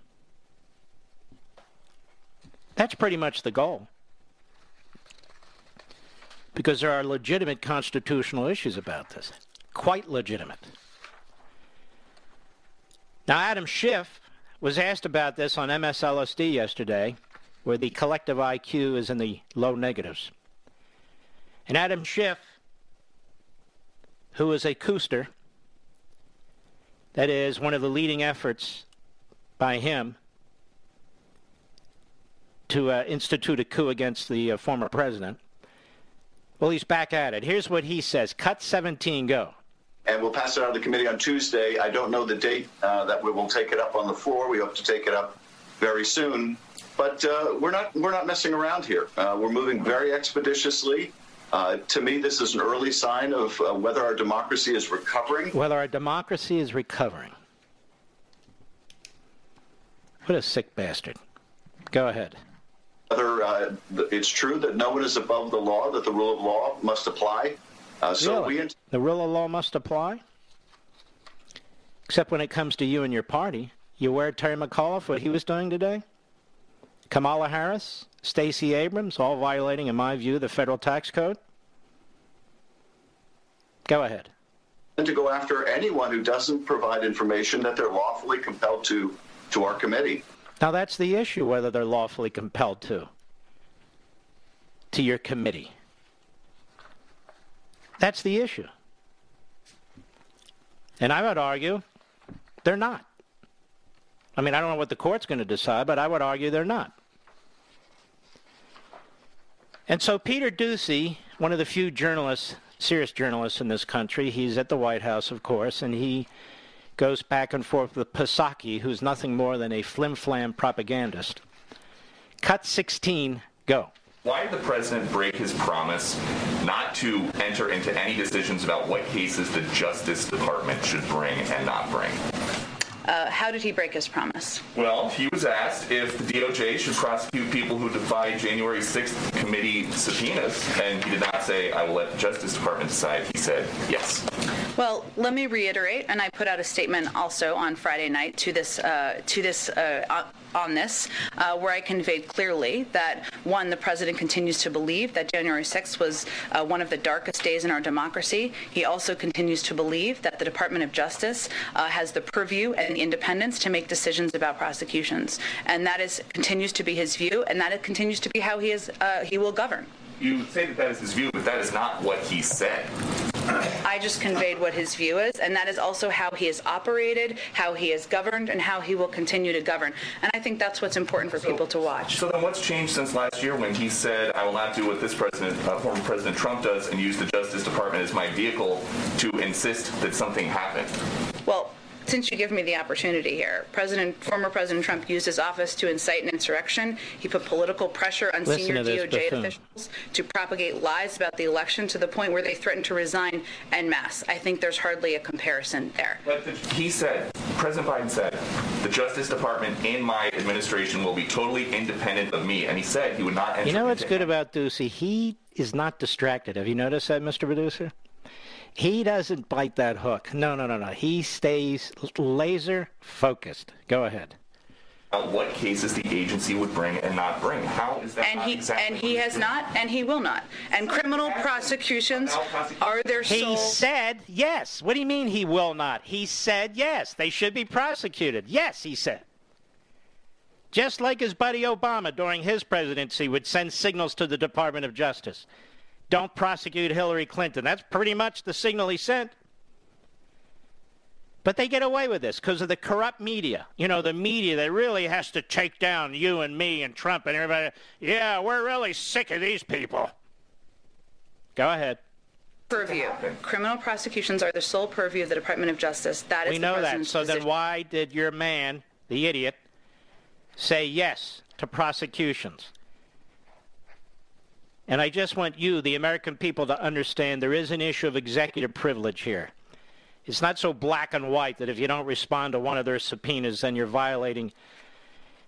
That's pretty much the goal. Because there are legitimate constitutional issues about this. Quite legitimate. Now, Adam Schiff was asked about this on MSLSD yesterday where the collective IQ is in the low negatives. And Adam Schiff, who is a coupster, that is one of the leading efforts by him to uh, institute a coup against the uh, former president. Well, he's back at it. Here's what he says Cut 17, go. And we'll pass it out of the committee on Tuesday. I don't know the date uh, that we will take it up on the floor. We hope to take it up very soon. But uh, we're not we're not messing around here. Uh, we're moving very expeditiously. Uh, to me, this is an early sign of uh, whether our democracy is recovering. Whether our democracy is recovering. What a sick bastard. Go ahead. Whether uh, it's true that no one is above the law, that the rule of law must apply. Uh, so really? we. The rule of law must apply? Except when it comes to you and your party. You aware of Terry McAuliffe, what he was doing today? Kamala Harris, Stacey Abrams, all violating, in my view, the federal tax code? Go ahead. And to go after anyone who doesn't provide information that they're lawfully compelled to to our committee. Now that's the issue, whether they're lawfully compelled to. To your committee. That's the issue. And I would argue they're not. I mean, I don't know what the court's going to decide, but I would argue they're not. And so Peter Doocy, one of the few journalists, serious journalists in this country, he's at the White House, of course, and he goes back and forth with Psaki, who's nothing more than a flim-flam propagandist. Cut 16, go. Why did the president break his promise not to enter into any decisions about what cases the Justice Department should bring and not bring? Uh, how did he break his promise? Well, he was asked if the DOJ should prosecute people who defy January 6th committee subpoenas, and he did not say, I will let the Justice Department decide. He said, yes. Well, let me reiterate, and I put out a statement also on Friday night to this, uh, to this uh, on this, uh, where I conveyed clearly that one, the president continues to believe that January 6th was uh, one of the darkest days in our democracy. He also continues to believe that the Department of Justice uh, has the purview and independence to make decisions about prosecutions, and that is continues to be his view, and that it continues to be how he is uh, he will govern. You say that that is his view, but that is not what he said. I just conveyed what his view is, and that is also how he has operated, how he has governed, and how he will continue to govern. And I think that's what's important for so, people to watch. So then, what's changed since last year when he said, "I will not do what this president, uh, former President Trump, does, and use the Justice Department as my vehicle to insist that something happen"? Well, since you give me the opportunity here, President, former President Trump used his office to incite an insurrection. He put political pressure on Listen senior DOJ buffoon. officials to propagate lies about the election to the point where they threatened to resign en masse. I think there's hardly a comparison there. But the, he said, President Biden said, the Justice Department in my administration will be totally independent of me, and he said he would not. Enter you know what's into good about Doocy? He is not distracted. Have you noticed that, Mr. Producer? He doesn't bite that hook. No, no, no, no. He stays laser focused. Go ahead. Uh, what cases the agency would bring and not bring. How is that? And not he exactly and he has not, and he will not. And criminal prosecutions are their He sole. said yes. What do you mean he will not? He said yes. They should be prosecuted. Yes, he said. Just like his buddy Obama during his presidency would send signals to the Department of Justice. Don't prosecute Hillary Clinton. That's pretty much the signal he sent. But they get away with this because of the corrupt media. You know, the media that really has to take down you and me and Trump and everybody. Yeah, we're really sick of these people. Go ahead. Purview. Criminal prosecutions are the sole purview of the Department of Justice. That is we know that. So then why did your man, the idiot, say yes to prosecutions? And I just want you, the American people, to understand there is an issue of executive privilege here. It's not so black and white that if you don't respond to one of their subpoenas, then you're violating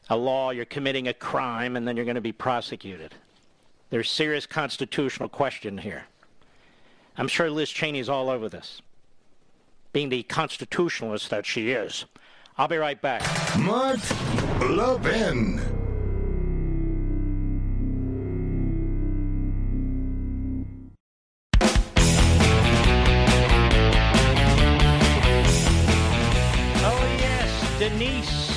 a law, you're committing a crime, and then you're going to be prosecuted. There's serious constitutional question here. I'm sure Liz Cheney's all over this, being the constitutionalist that she is. I'll be right back. Mark Levin. Denise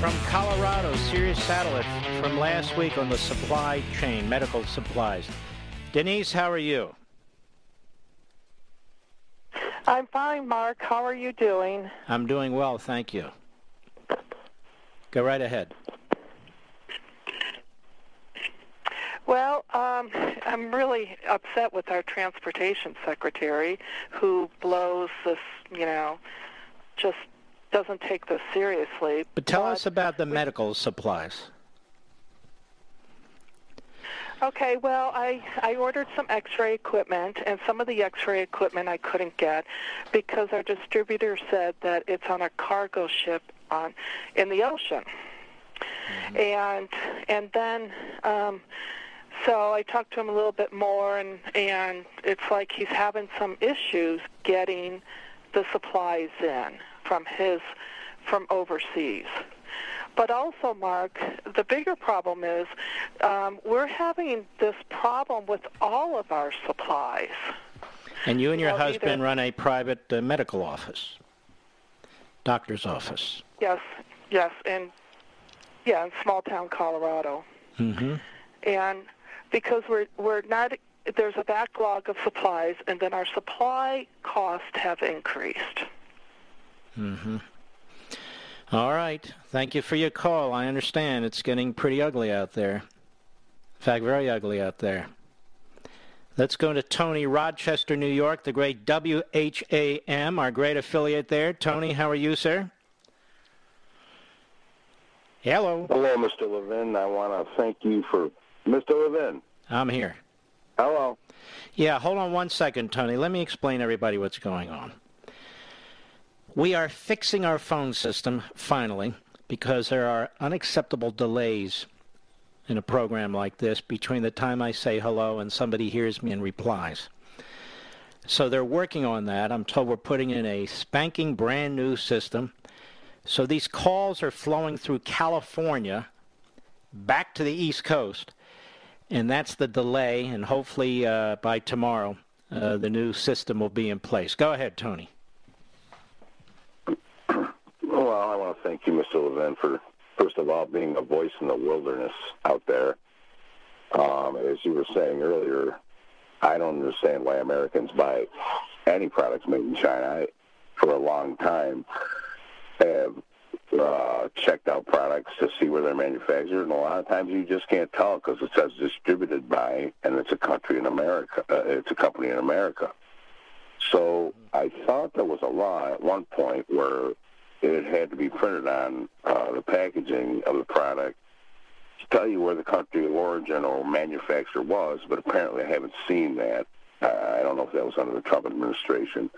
from Colorado, Sirius Satellite from last week on the supply chain, medical supplies. Denise, how are you? I'm fine, Mark. How are you doing? I'm doing well, thank you. Go right ahead. Well, um, I'm really upset with our transportation secretary who blows this, you know, just doesn't take this seriously. But tell us about the medical supplies. Okay, well, I I ordered some X-ray equipment, and some of the X-ray equipment I couldn't get because our distributor said that it's on a cargo ship on in the ocean, and and then. Um, so I talked to him a little bit more, and and it's like he's having some issues getting the supplies in from his from overseas. But also, Mark, the bigger problem is um, we're having this problem with all of our supplies. And you and your Well, husband either- run a private uh, medical office, doctor's office. Yes, yes, and yeah, in small town Colorado. Mm-hmm. and because we're we're not there's a backlog of supplies and then our supply costs have increased Mm-hmm. All right. Thank you for your call. I understand it's getting pretty ugly out there. In fact, very ugly out there. Let's go to Tony, Rochester, New York, the great WHAM, our great affiliate there. Tony, how are you, sir? Hello. Hello, Mr. Levin. I want to thank you for Mr. Levin. I'm here. Hello. Yeah, hold on one second, Tony. Let me explain everybody what's going on. We are fixing our phone system finally because there are unacceptable delays in a program like this between the time I say hello and somebody hears me and replies. So they're working on that. I'm told we're putting in a spanking brand new system. So these calls are flowing through California back to the East Coast. And that's the delay, and hopefully uh, by tomorrow uh, the new system will be in place. Go ahead, Tony. Well, I want to thank you, Mr. Levin, for first of all being a voice in the wilderness out there. Um, as you were saying earlier, I don't understand why Americans buy any products made in China. I, for a long time, have uh, checked out products to see where they're manufactured, and a lot of times you just can't tell because it says distributed by, and it's a country in America. Uh, it's a company in America. So I thought there was a law at one point where it had to be printed on uh, the packaging of the product to tell you where the country of origin or manufacturer was, but apparently I haven't seen that. Uh, I don't know if that was under the Trump administration,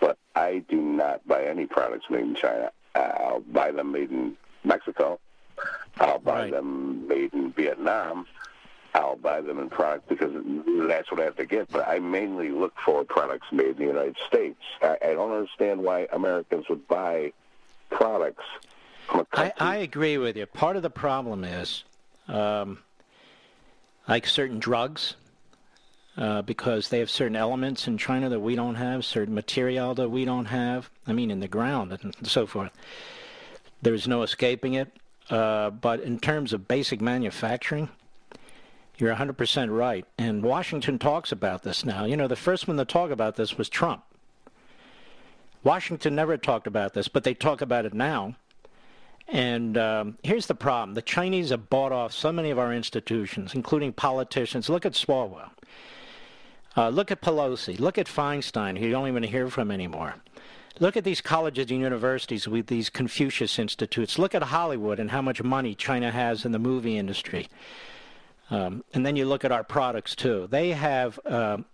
but I do not buy any products made in China. I'll buy them made in Mexico. I'll buy them made in Vietnam. I'll buy them in product because that's what I have to get. But I mainly look for products made in the United States. I, I don't understand why Americans would buy products I, I agree with you. Part of the problem is um, like certain drugs, uh, because they have certain elements in China that we don't have, certain material that we don't have. I mean, in the ground and so forth. There's no escaping it. Uh, but in terms of basic manufacturing, you're 100% right. And Washington talks about this now. You know, the first one to talk about this was Trump. Washington never talked about this, but they talk about it now. And um, here's the problem the Chinese have bought off so many of our institutions, including politicians. Look at Swalwell. Uh, look at Pelosi. Look at Feinstein, who you don't even hear from anymore. Look at these colleges and universities with these Confucius institutes. Look at Hollywood and how much money China has in the movie industry. Um, and then you look at our products too. They have um,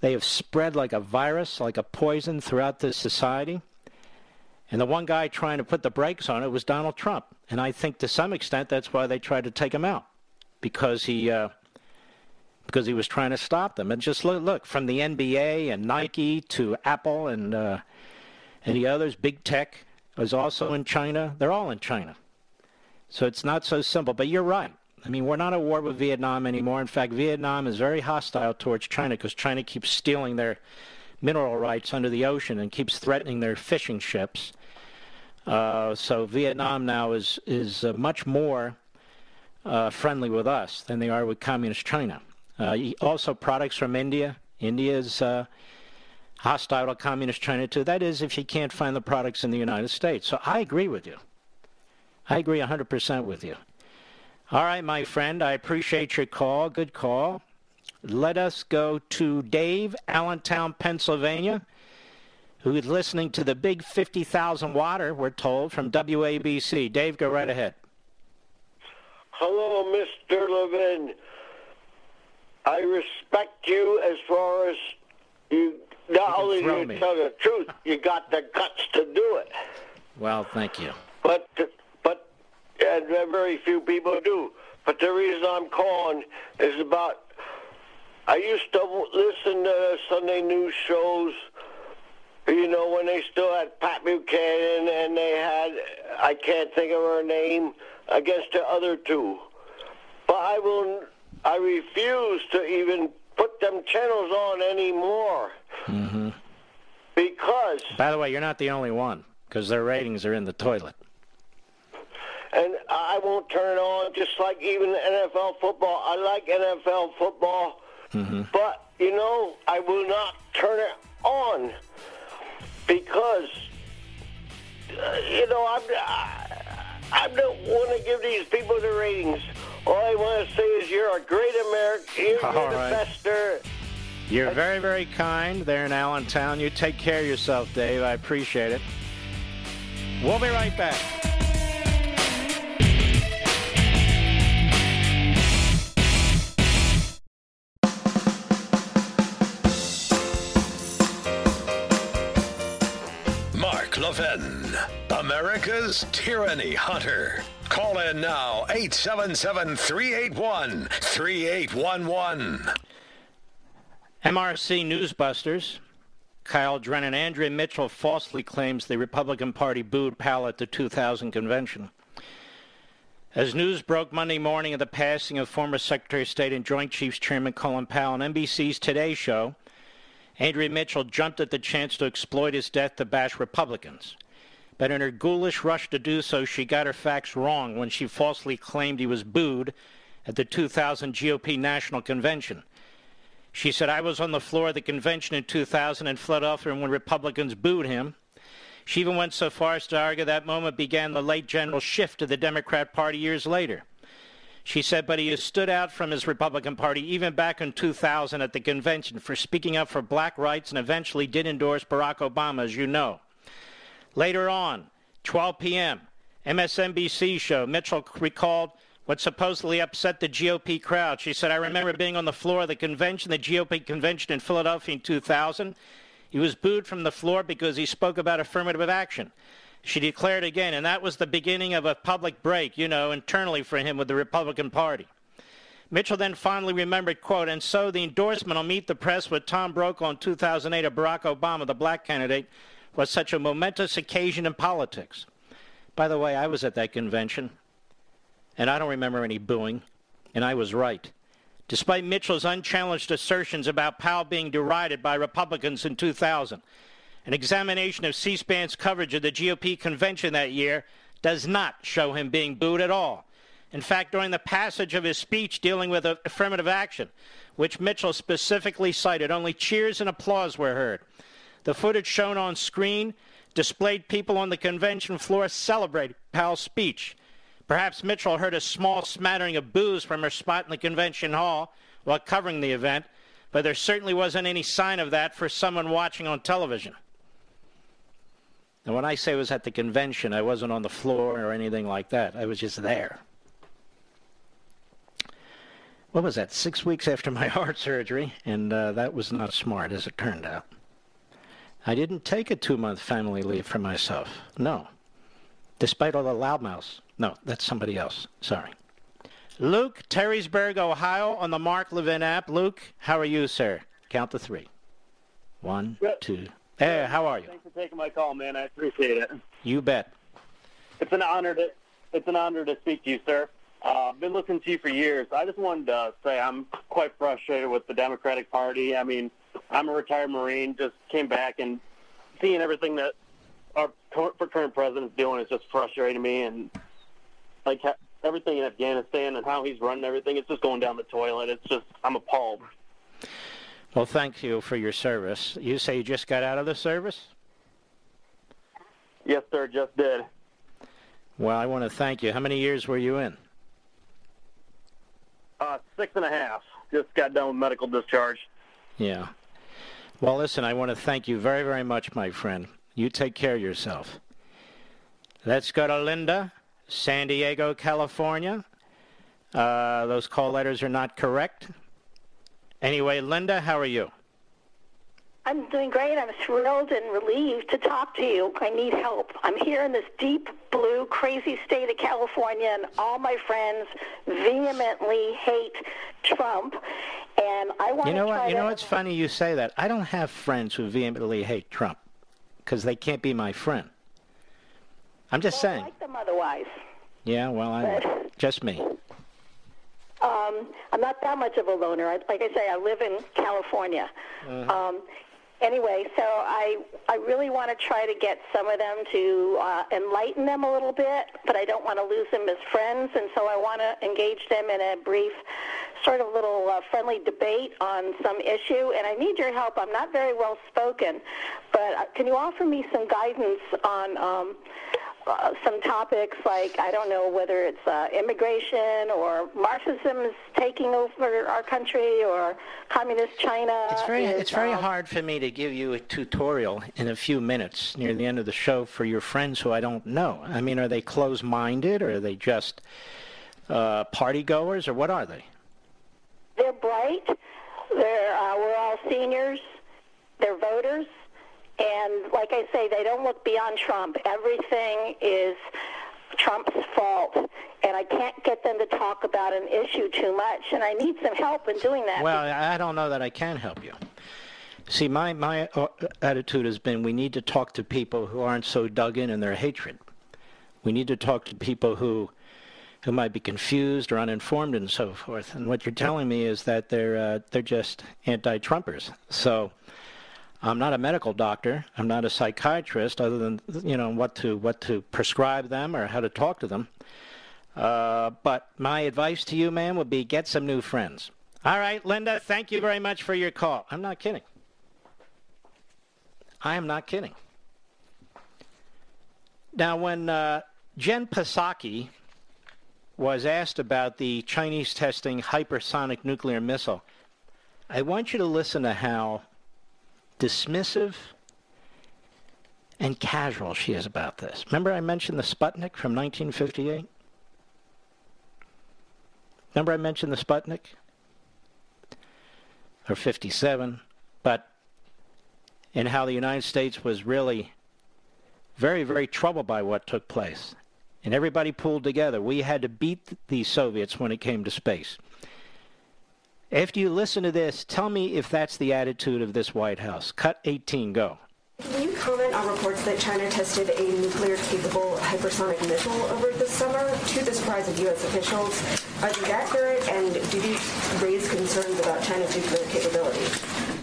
they have spread like a virus, like a poison throughout this society. And the one guy trying to put the brakes on it was Donald Trump. And I think to some extent that's why they tried to take him out, because he uh, because he was trying to stop them. And just look, look from the NBA and Nike to Apple and uh, and the others, big tech is also in China. They're all in China. So it's not so simple. But you're right. I mean, we're not at war with Vietnam anymore. In fact, Vietnam is very hostile towards China because China keeps stealing their mineral rights under the ocean and keeps threatening their fishing ships. Uh, so Vietnam now is is uh, much more uh, friendly with us than they are with communist China. Uh, also, products from India. India is uh, hostile to communist China too. That is, if you can't find the products in the United States. So I agree with you. I agree 100% with you. All right, my friend, I appreciate your call. Good call. Let us go to Dave, Allentown, Pennsylvania, who is listening to the big 50,000 water, we're told, from WABC. Dave, go right ahead. Hello, Mr. Levin. I respect you as far as you not only you me. tell the truth, you got the guts to do it. Well, thank you. But but and very few people do. But the reason I'm calling is about. I used to listen to Sunday news shows. You know when they still had Pat Buchanan and they had I can't think of her name against the other two. But I will. I refuse to even put them channels on anymore Mm-hmm. because By the way, you're not the only one because their ratings are in the toilet. And I won't turn it on. Just like even NFL football, I like NFL football, hmm but you know I will not turn it on because uh, you know I'm I, I don't want to give these people the ratings. All I want to say is you're a great American. You're, All you're the right. best there. You're very, very kind there in Allentown. You take care of yourself, Dave. I appreciate it. We'll be right back. Levin, America's Tyranny Hunter. Call in now, 877 381 3811. MRC Newsbusters. Kyle Drennan. Andrea Mitchell falsely claims the Republican Party booed Powell at the 2000 convention. As news broke Monday morning of the passing of former Secretary of State and Joint Chiefs Chairman Colin Powell on NBC's Today Show, Andrea Mitchell jumped at the chance to exploit his death to bash Republicans. But in her ghoulish rush to do so, she got her facts wrong when she falsely claimed he was booed at the 2000 GOP National Convention. She said, I was on the floor of the convention in 2000 in Philadelphia when Republicans booed him. She even went so far as to argue that moment began the late general shift to the Democrat Party years later. She said, but he has stood out from his Republican Party even back in 2000 at the convention for speaking up for black rights and eventually did endorse Barack Obama, as you know. Later on, 12 p.m., MSNBC show, Mitchell recalled what supposedly upset the GOP crowd. She said, I remember being on the floor of the convention, the GOP convention in Philadelphia in 2000. He was booed from the floor because he spoke about affirmative action. She declared again, and that was the beginning of a public break, you know, internally for him with the Republican Party. Mitchell then finally remembered, quote, and so the endorsement on Meet the Press with Tom Brokaw in 2008 of Barack Obama, the black candidate, was such a momentous occasion in politics. By the way, I was at that convention, and I don't remember any booing, and I was right. Despite Mitchell's unchallenged assertions about Powell being derided by Republicans in 2000, an examination of C SPAN's coverage of the GOP convention that year does not show him being booed at all. In fact, during the passage of his speech dealing with affirmative action, which Mitchell specifically cited, only cheers and applause were heard. The footage shown on screen displayed people on the convention floor celebrating Powell's speech. Perhaps Mitchell heard a small smattering of boos from her spot in the convention hall while covering the event, but there certainly wasn't any sign of that for someone watching on television. And when I say I was at the convention, I wasn't on the floor or anything like that. I was just there. What was that? Six weeks after my heart surgery, and uh, that was not smart, as it turned out. I didn't take a two-month family leave for myself. No, despite all the loudmouths. No, that's somebody else. Sorry. Luke, Perrysburg, Ohio, on the Mark Levin app. Luke, how are you, sir? Count to three. One, two. Hey, how are you? Thanks for taking my call, man. I appreciate it. You bet. It's an honor to it's an honor to speak to you, sir. Uh, I've been listening to you for years. I just wanted to say I'm quite frustrated with the Democratic Party. I mean, I'm a retired Marine, just came back and seeing everything that our cur- current president's doing is just frustrating me. And like everything in Afghanistan and how he's running everything, it's just going down the toilet. It's just I'm appalled. Well, thank you for your service. You say you just got out of the service? Yes, sir. Just did. Well, I want to thank you. How many years were you in? Uh, six and a half. Just got done with medical discharge. Yeah. Well, listen, I want to thank you very, very much, my friend. You take care of yourself. Let's go to Linda, San Diego, California. Uh, those call letters are not correct. Anyway, Linda, how are you? I'm doing great. I'm thrilled and relieved to talk to you. I need help. I'm here in this deep blue, crazy state of California, and all my friends vehemently hate Trump. And I want You know to what? You know what's funny? You say that. I don't have friends who vehemently hate Trump because they can't be my friend. I'm just well, saying. like them otherwise. Yeah, well, I just me. Um, I'm not that much of a loner. I, like I say, I live in California. Mhm. Um, anyway, so I I really want to try to get some of them to uh, enlighten them a little bit, but I don't want to lose them as friends, and so I want to engage them in a brief, sort of little uh, friendly debate on some issue. And I need your help. I'm not very well spoken, but uh, can you offer me some guidance on? Um, uh, some topics like I don't know whether it's uh, immigration or Marxism is taking over our country or communist China. It's very is, it's very um, hard for me to give you a tutorial in a few minutes near the end of the show for your friends who I don't know. I mean, are they closed-minded or are they just uh, party goers or what are they? They're bright. They're uh, we're all seniors. They're voters, and like I say, they don't look beyond Trump. Everything is Trump's fault, and I can't get them to talk about an issue too much. And I need some help in doing that. Well, I don't know that I can help you. See, my my uh, attitude has been we need to talk to people who aren't so dug in in their hatred. We need to talk to people who who might be confused or uninformed and so forth. And what you're telling me is that they're uh, they're just anti-Trumpers. So I'm not a medical doctor. I'm not a psychiatrist, other than you know what to what to prescribe them or how to talk to them. Uh, but my advice to you, man, would be get some new friends. All right, Linda. Thank you very much for your call. I'm not kidding. I am not kidding. Now, when uh, Jen Psaki was asked about the Chinese testing hypersonic nuclear missile, I want you to listen to how dismissive and casual she is about this. Remember, I mentioned the Sputnik from 1958? Remember, I mentioned the Sputnik? Or 57? But and how the United States was really very, very troubled by what took place. And everybody pulled together. We had to beat the Soviets when it came to space. After you listen to this, tell me if that's the attitude of this White House. Cut 18, go. Can you comment on reports that China tested a nuclear-capable hypersonic missile over the summer to the surprise of U.S. officials? Are these accurate, and do these raise concerns about China's nuclear capability?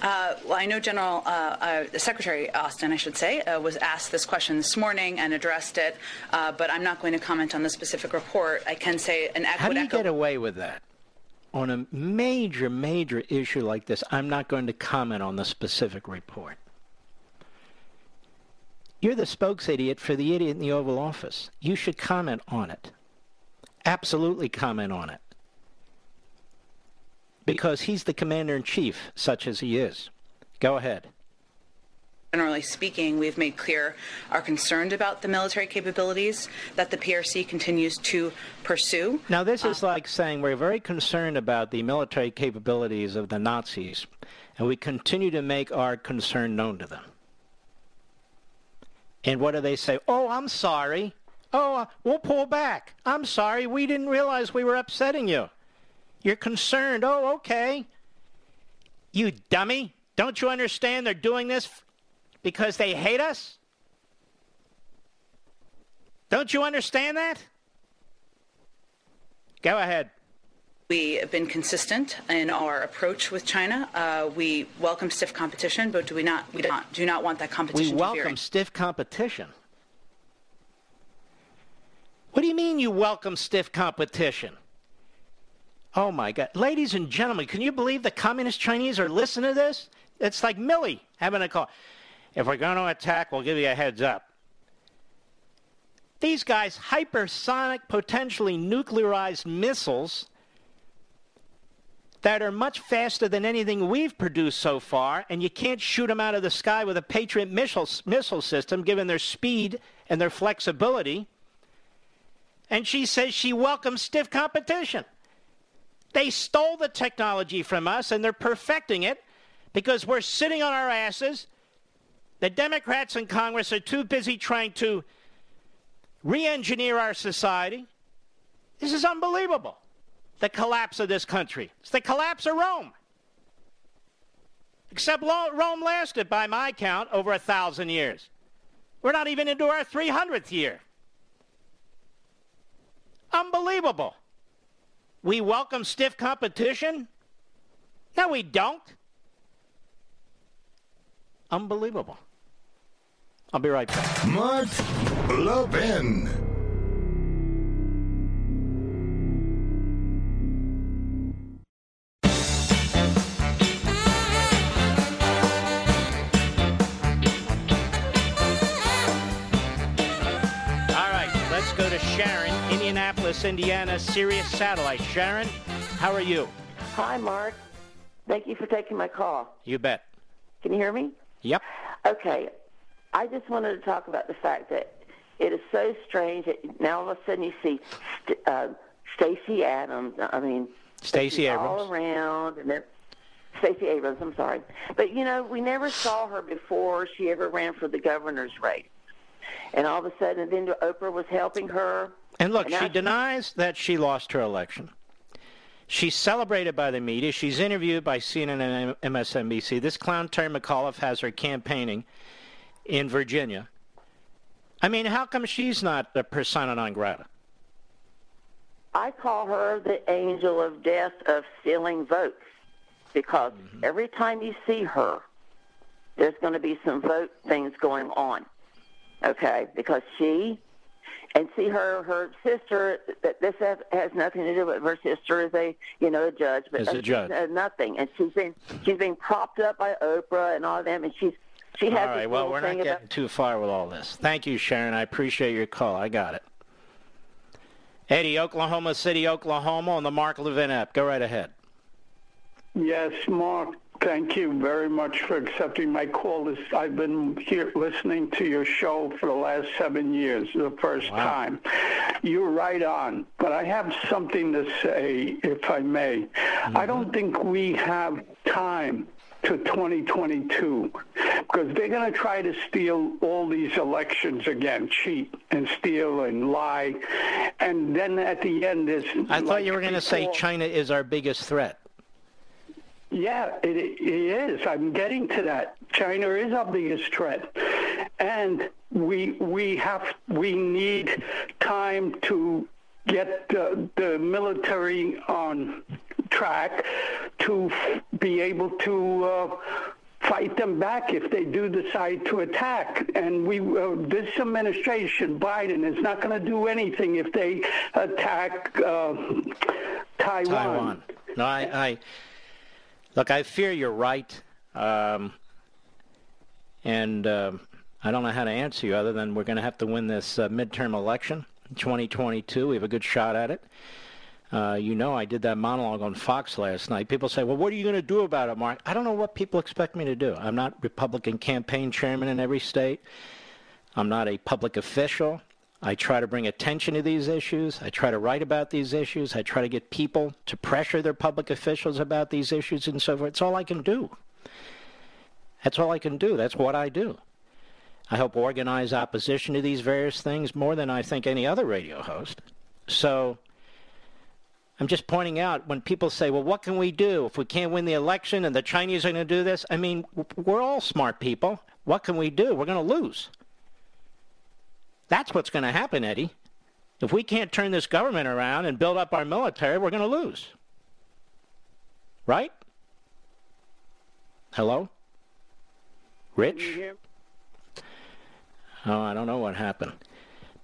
Uh, well, I know General uh, uh, Secretary Austin, I should say, uh, was asked this question this morning and addressed it, uh, but I'm not going to comment on the specific report. I can say an How would do you echo. get away with that? On a major, major issue like this, I'm not going to comment on the specific report. You're the spokes idiot for the idiot in the Oval Office. You should comment on it. Absolutely comment on it. Because he's the commander in chief, such as he is. Go ahead. Generally speaking, we've made clear our concerned about the military capabilities that the PRC continues to pursue. Now, this is like saying we're very concerned about the military capabilities of the Nazis, and we continue to make our concern known to them. And what do they say? Oh, I'm sorry. Oh, uh, we'll pull back. I'm sorry. We didn't realize we were upsetting you. You're concerned. Oh, okay. You dummy. Don't you understand they're doing this because they hate us? Don't you understand that? Go ahead. We have been consistent in our approach with China. Uh, we welcome stiff competition, but do we not? We do not, do not want that competition to welcome stiff competition. What do you mean you welcome stiff competition? Oh my God. Ladies and gentlemen, can you believe the communist Chinese are listening to this? It's like Milley having a call. If we're going to attack, we'll give you a heads up. These guys, hypersonic, potentially nuclearized missiles that are much faster than anything we've produced so far, and you can't shoot them out of the sky with a Patriot missile, missile system, given their speed and their flexibility. And she says she welcomes stiff competition. They stole the technology from us and they're perfecting it because we're sitting on our asses. The Democrats in Congress are too busy trying to re engineer our society. This is unbelievable. The collapse of this country. It's the collapse of Rome. Except Rome lasted, by my count, over a thousand years. We're not even into our 300th year. Unbelievable. We welcome stiff competition? No, we don't. Unbelievable. I'll be right back. Mark Levin. All right, let's go to Sharon, Indianapolis, Indiana, Sirius Satellite. Sharon, how are you? Hi, Mark. Thank you for taking my call. You bet. Can you hear me? Yep. Okay. I just wanted to talk about the fact that it is so strange that now all of a sudden you see St- uh, Stacey Adams. I mean, Stacey Abrams. all around, and then Stacey Abrams. I'm sorry, but you know we never saw her before she ever ran for the governor's race, and all of a sudden, then Oprah was helping her. And look, now she denies that she lost her election. She's celebrated by the media. She's interviewed by CNN and MSNBC. This clown Terry McAuliffe has her campaigning in Virginia. I mean, how come she's not the persona non grata? I call her the angel of death of stealing votes because Mm-hmm. every time you see her, there's going to be some vote things going on. Okay, because she and see her her sister that this has, has nothing to do with her sister is a you know a judge but Is a uh, judge. uh, nothing and she's been she's being propped up by Oprah and all of them and she's she has All this right, well, we're thing not about getting too far with all this. Thank you, Sharon. I appreciate your call. I got it. Eddie, Oklahoma City, Oklahoma, on the Mark Levin app. Go right ahead. Yes, Mark. Thank you very much for accepting my call. I've been here listening to your show for the last seven years, the first time. You're right on. But I have something to say, if I may. I mm-hmm. don't think we have time to 2022 because they're going to try to steal all these elections again, cheat and steal and lie. And then at the end, there's. I thought like you were going to say China is our biggest threat. Yeah, it, it is. I'm getting to that. China is our biggest threat, and we we have we need time to get the, the military on track to be able to. Uh, fight them back if they do decide to attack. And we, uh, this administration, Biden, is not going to do anything if they attack uh, Taiwan. Taiwan. No, I, I look. I fear you're right, um, and um, I don't know how to answer you other than we're going to have to win this uh, midterm election, in 2022. We have a good shot at it. Uh, you know, I did that monologue on Fox last night. People say, "Well, what are you going to do about it, Mark?" I don't know what people expect me to do. I'm not Republican campaign chairman in every state. I'm not a public official. I try to bring attention to these issues. I try to write about these issues. I try to get people to pressure their public officials about these issues and so forth. It's all I can do. That's all I can do. That's what I do. I help organize opposition to these various things more than I think any other radio host. So I'm just pointing out when people say, well, what can we do if we can't win the election and the Chinese are going to do this? I mean, we're all smart people. What can we do? We're going to lose. That's what's going to happen, Eddie. If we can't turn this government around and build up our military, we're going to lose. Right? Hello? Rich? Oh, I don't know what happened.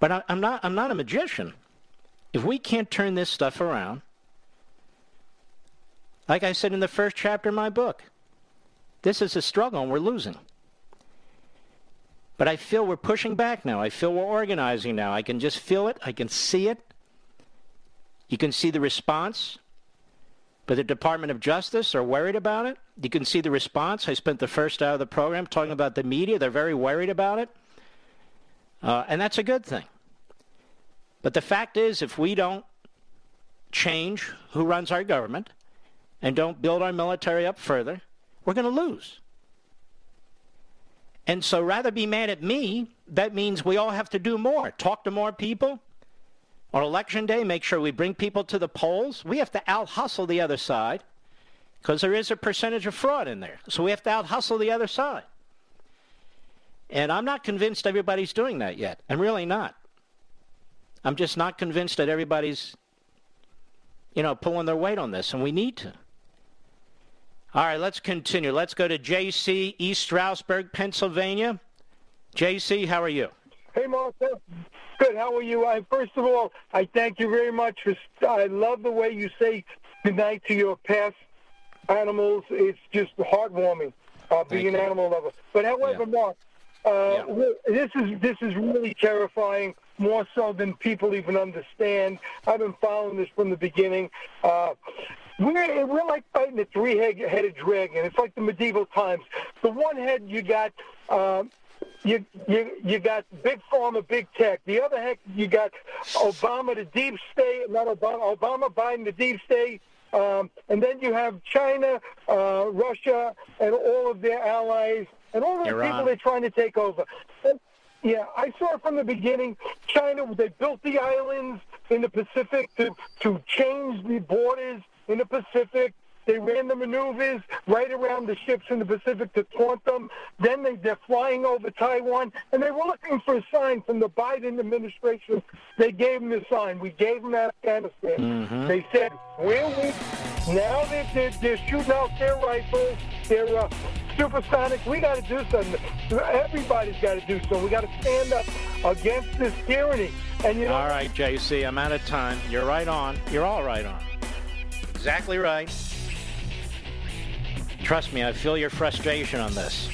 But I, I'm not I'm not a magician. If we can't turn this stuff around, like I said in the first chapter of my book, this is a struggle and we're losing. But I feel we're pushing back now. I feel we're organizing now. I can just feel it. I can see it. You can see the response. But the Department of Justice are worried about it. You can see the response. I spent the first hour of the program talking about the media. They're very worried about it. Uh, and that's a good thing. But the fact is, if we don't change who runs our government and don't build our military up further, we're going to lose. And so rather be mad at me, that means we all have to do more. Talk to more people. On election day, make sure we bring people to the polls. We have to out hustle the other side because there is a percentage of fraud in there. So we have to out hustle the other side. And I'm not convinced everybody's doing that yet. I'm really not. I'm just not convinced that everybody's, you know, pulling their weight on this, and we need to. All right, let's continue. Let's go to JC, East Stroudsburg, Pennsylvania. JC, how are you? Hey, Martha. Good. How are you? I, first of all, I thank you very much. For, I love the way you say goodnight to your past animals. It's just heartwarming uh, being an animal lover. But however, yeah. Mark, uh, yeah. this is this is really terrifying. More so than people even understand. I've been following this from the beginning. Uh, we're, we're like fighting a three-headed dragon. It's like the medieval times. The one head you got, uh, you you you got big pharma, big tech. The other head you got Obama, the deep state, not Obama, Obama, Biden, the deep state. Um, and then you have China, uh, Russia, and all of their allies, and all the people they're trying to take over. And, yeah, I saw it from the beginning. China, they built the islands in the Pacific to, to change the borders in the Pacific. They ran the maneuvers right around the ships in the Pacific to taunt them. Then they, they're flying over Taiwan, and they were looking for a sign from the Biden administration. They gave them the sign. We gave them Afghanistan. Mm-hmm. They said, we're weak. Now they're, they're, they're shooting out their rifles. They're uh, supersonic. We got to do something. Everybody's got to do something. We got to stand up against this tyranny. And you know, all right, JC, I'm out of time. You're right on. You're all right on exactly right. Trust me, I feel your frustration on this.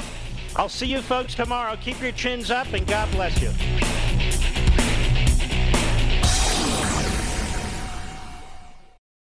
I'll see you folks tomorrow. Keep your chins up and God bless you.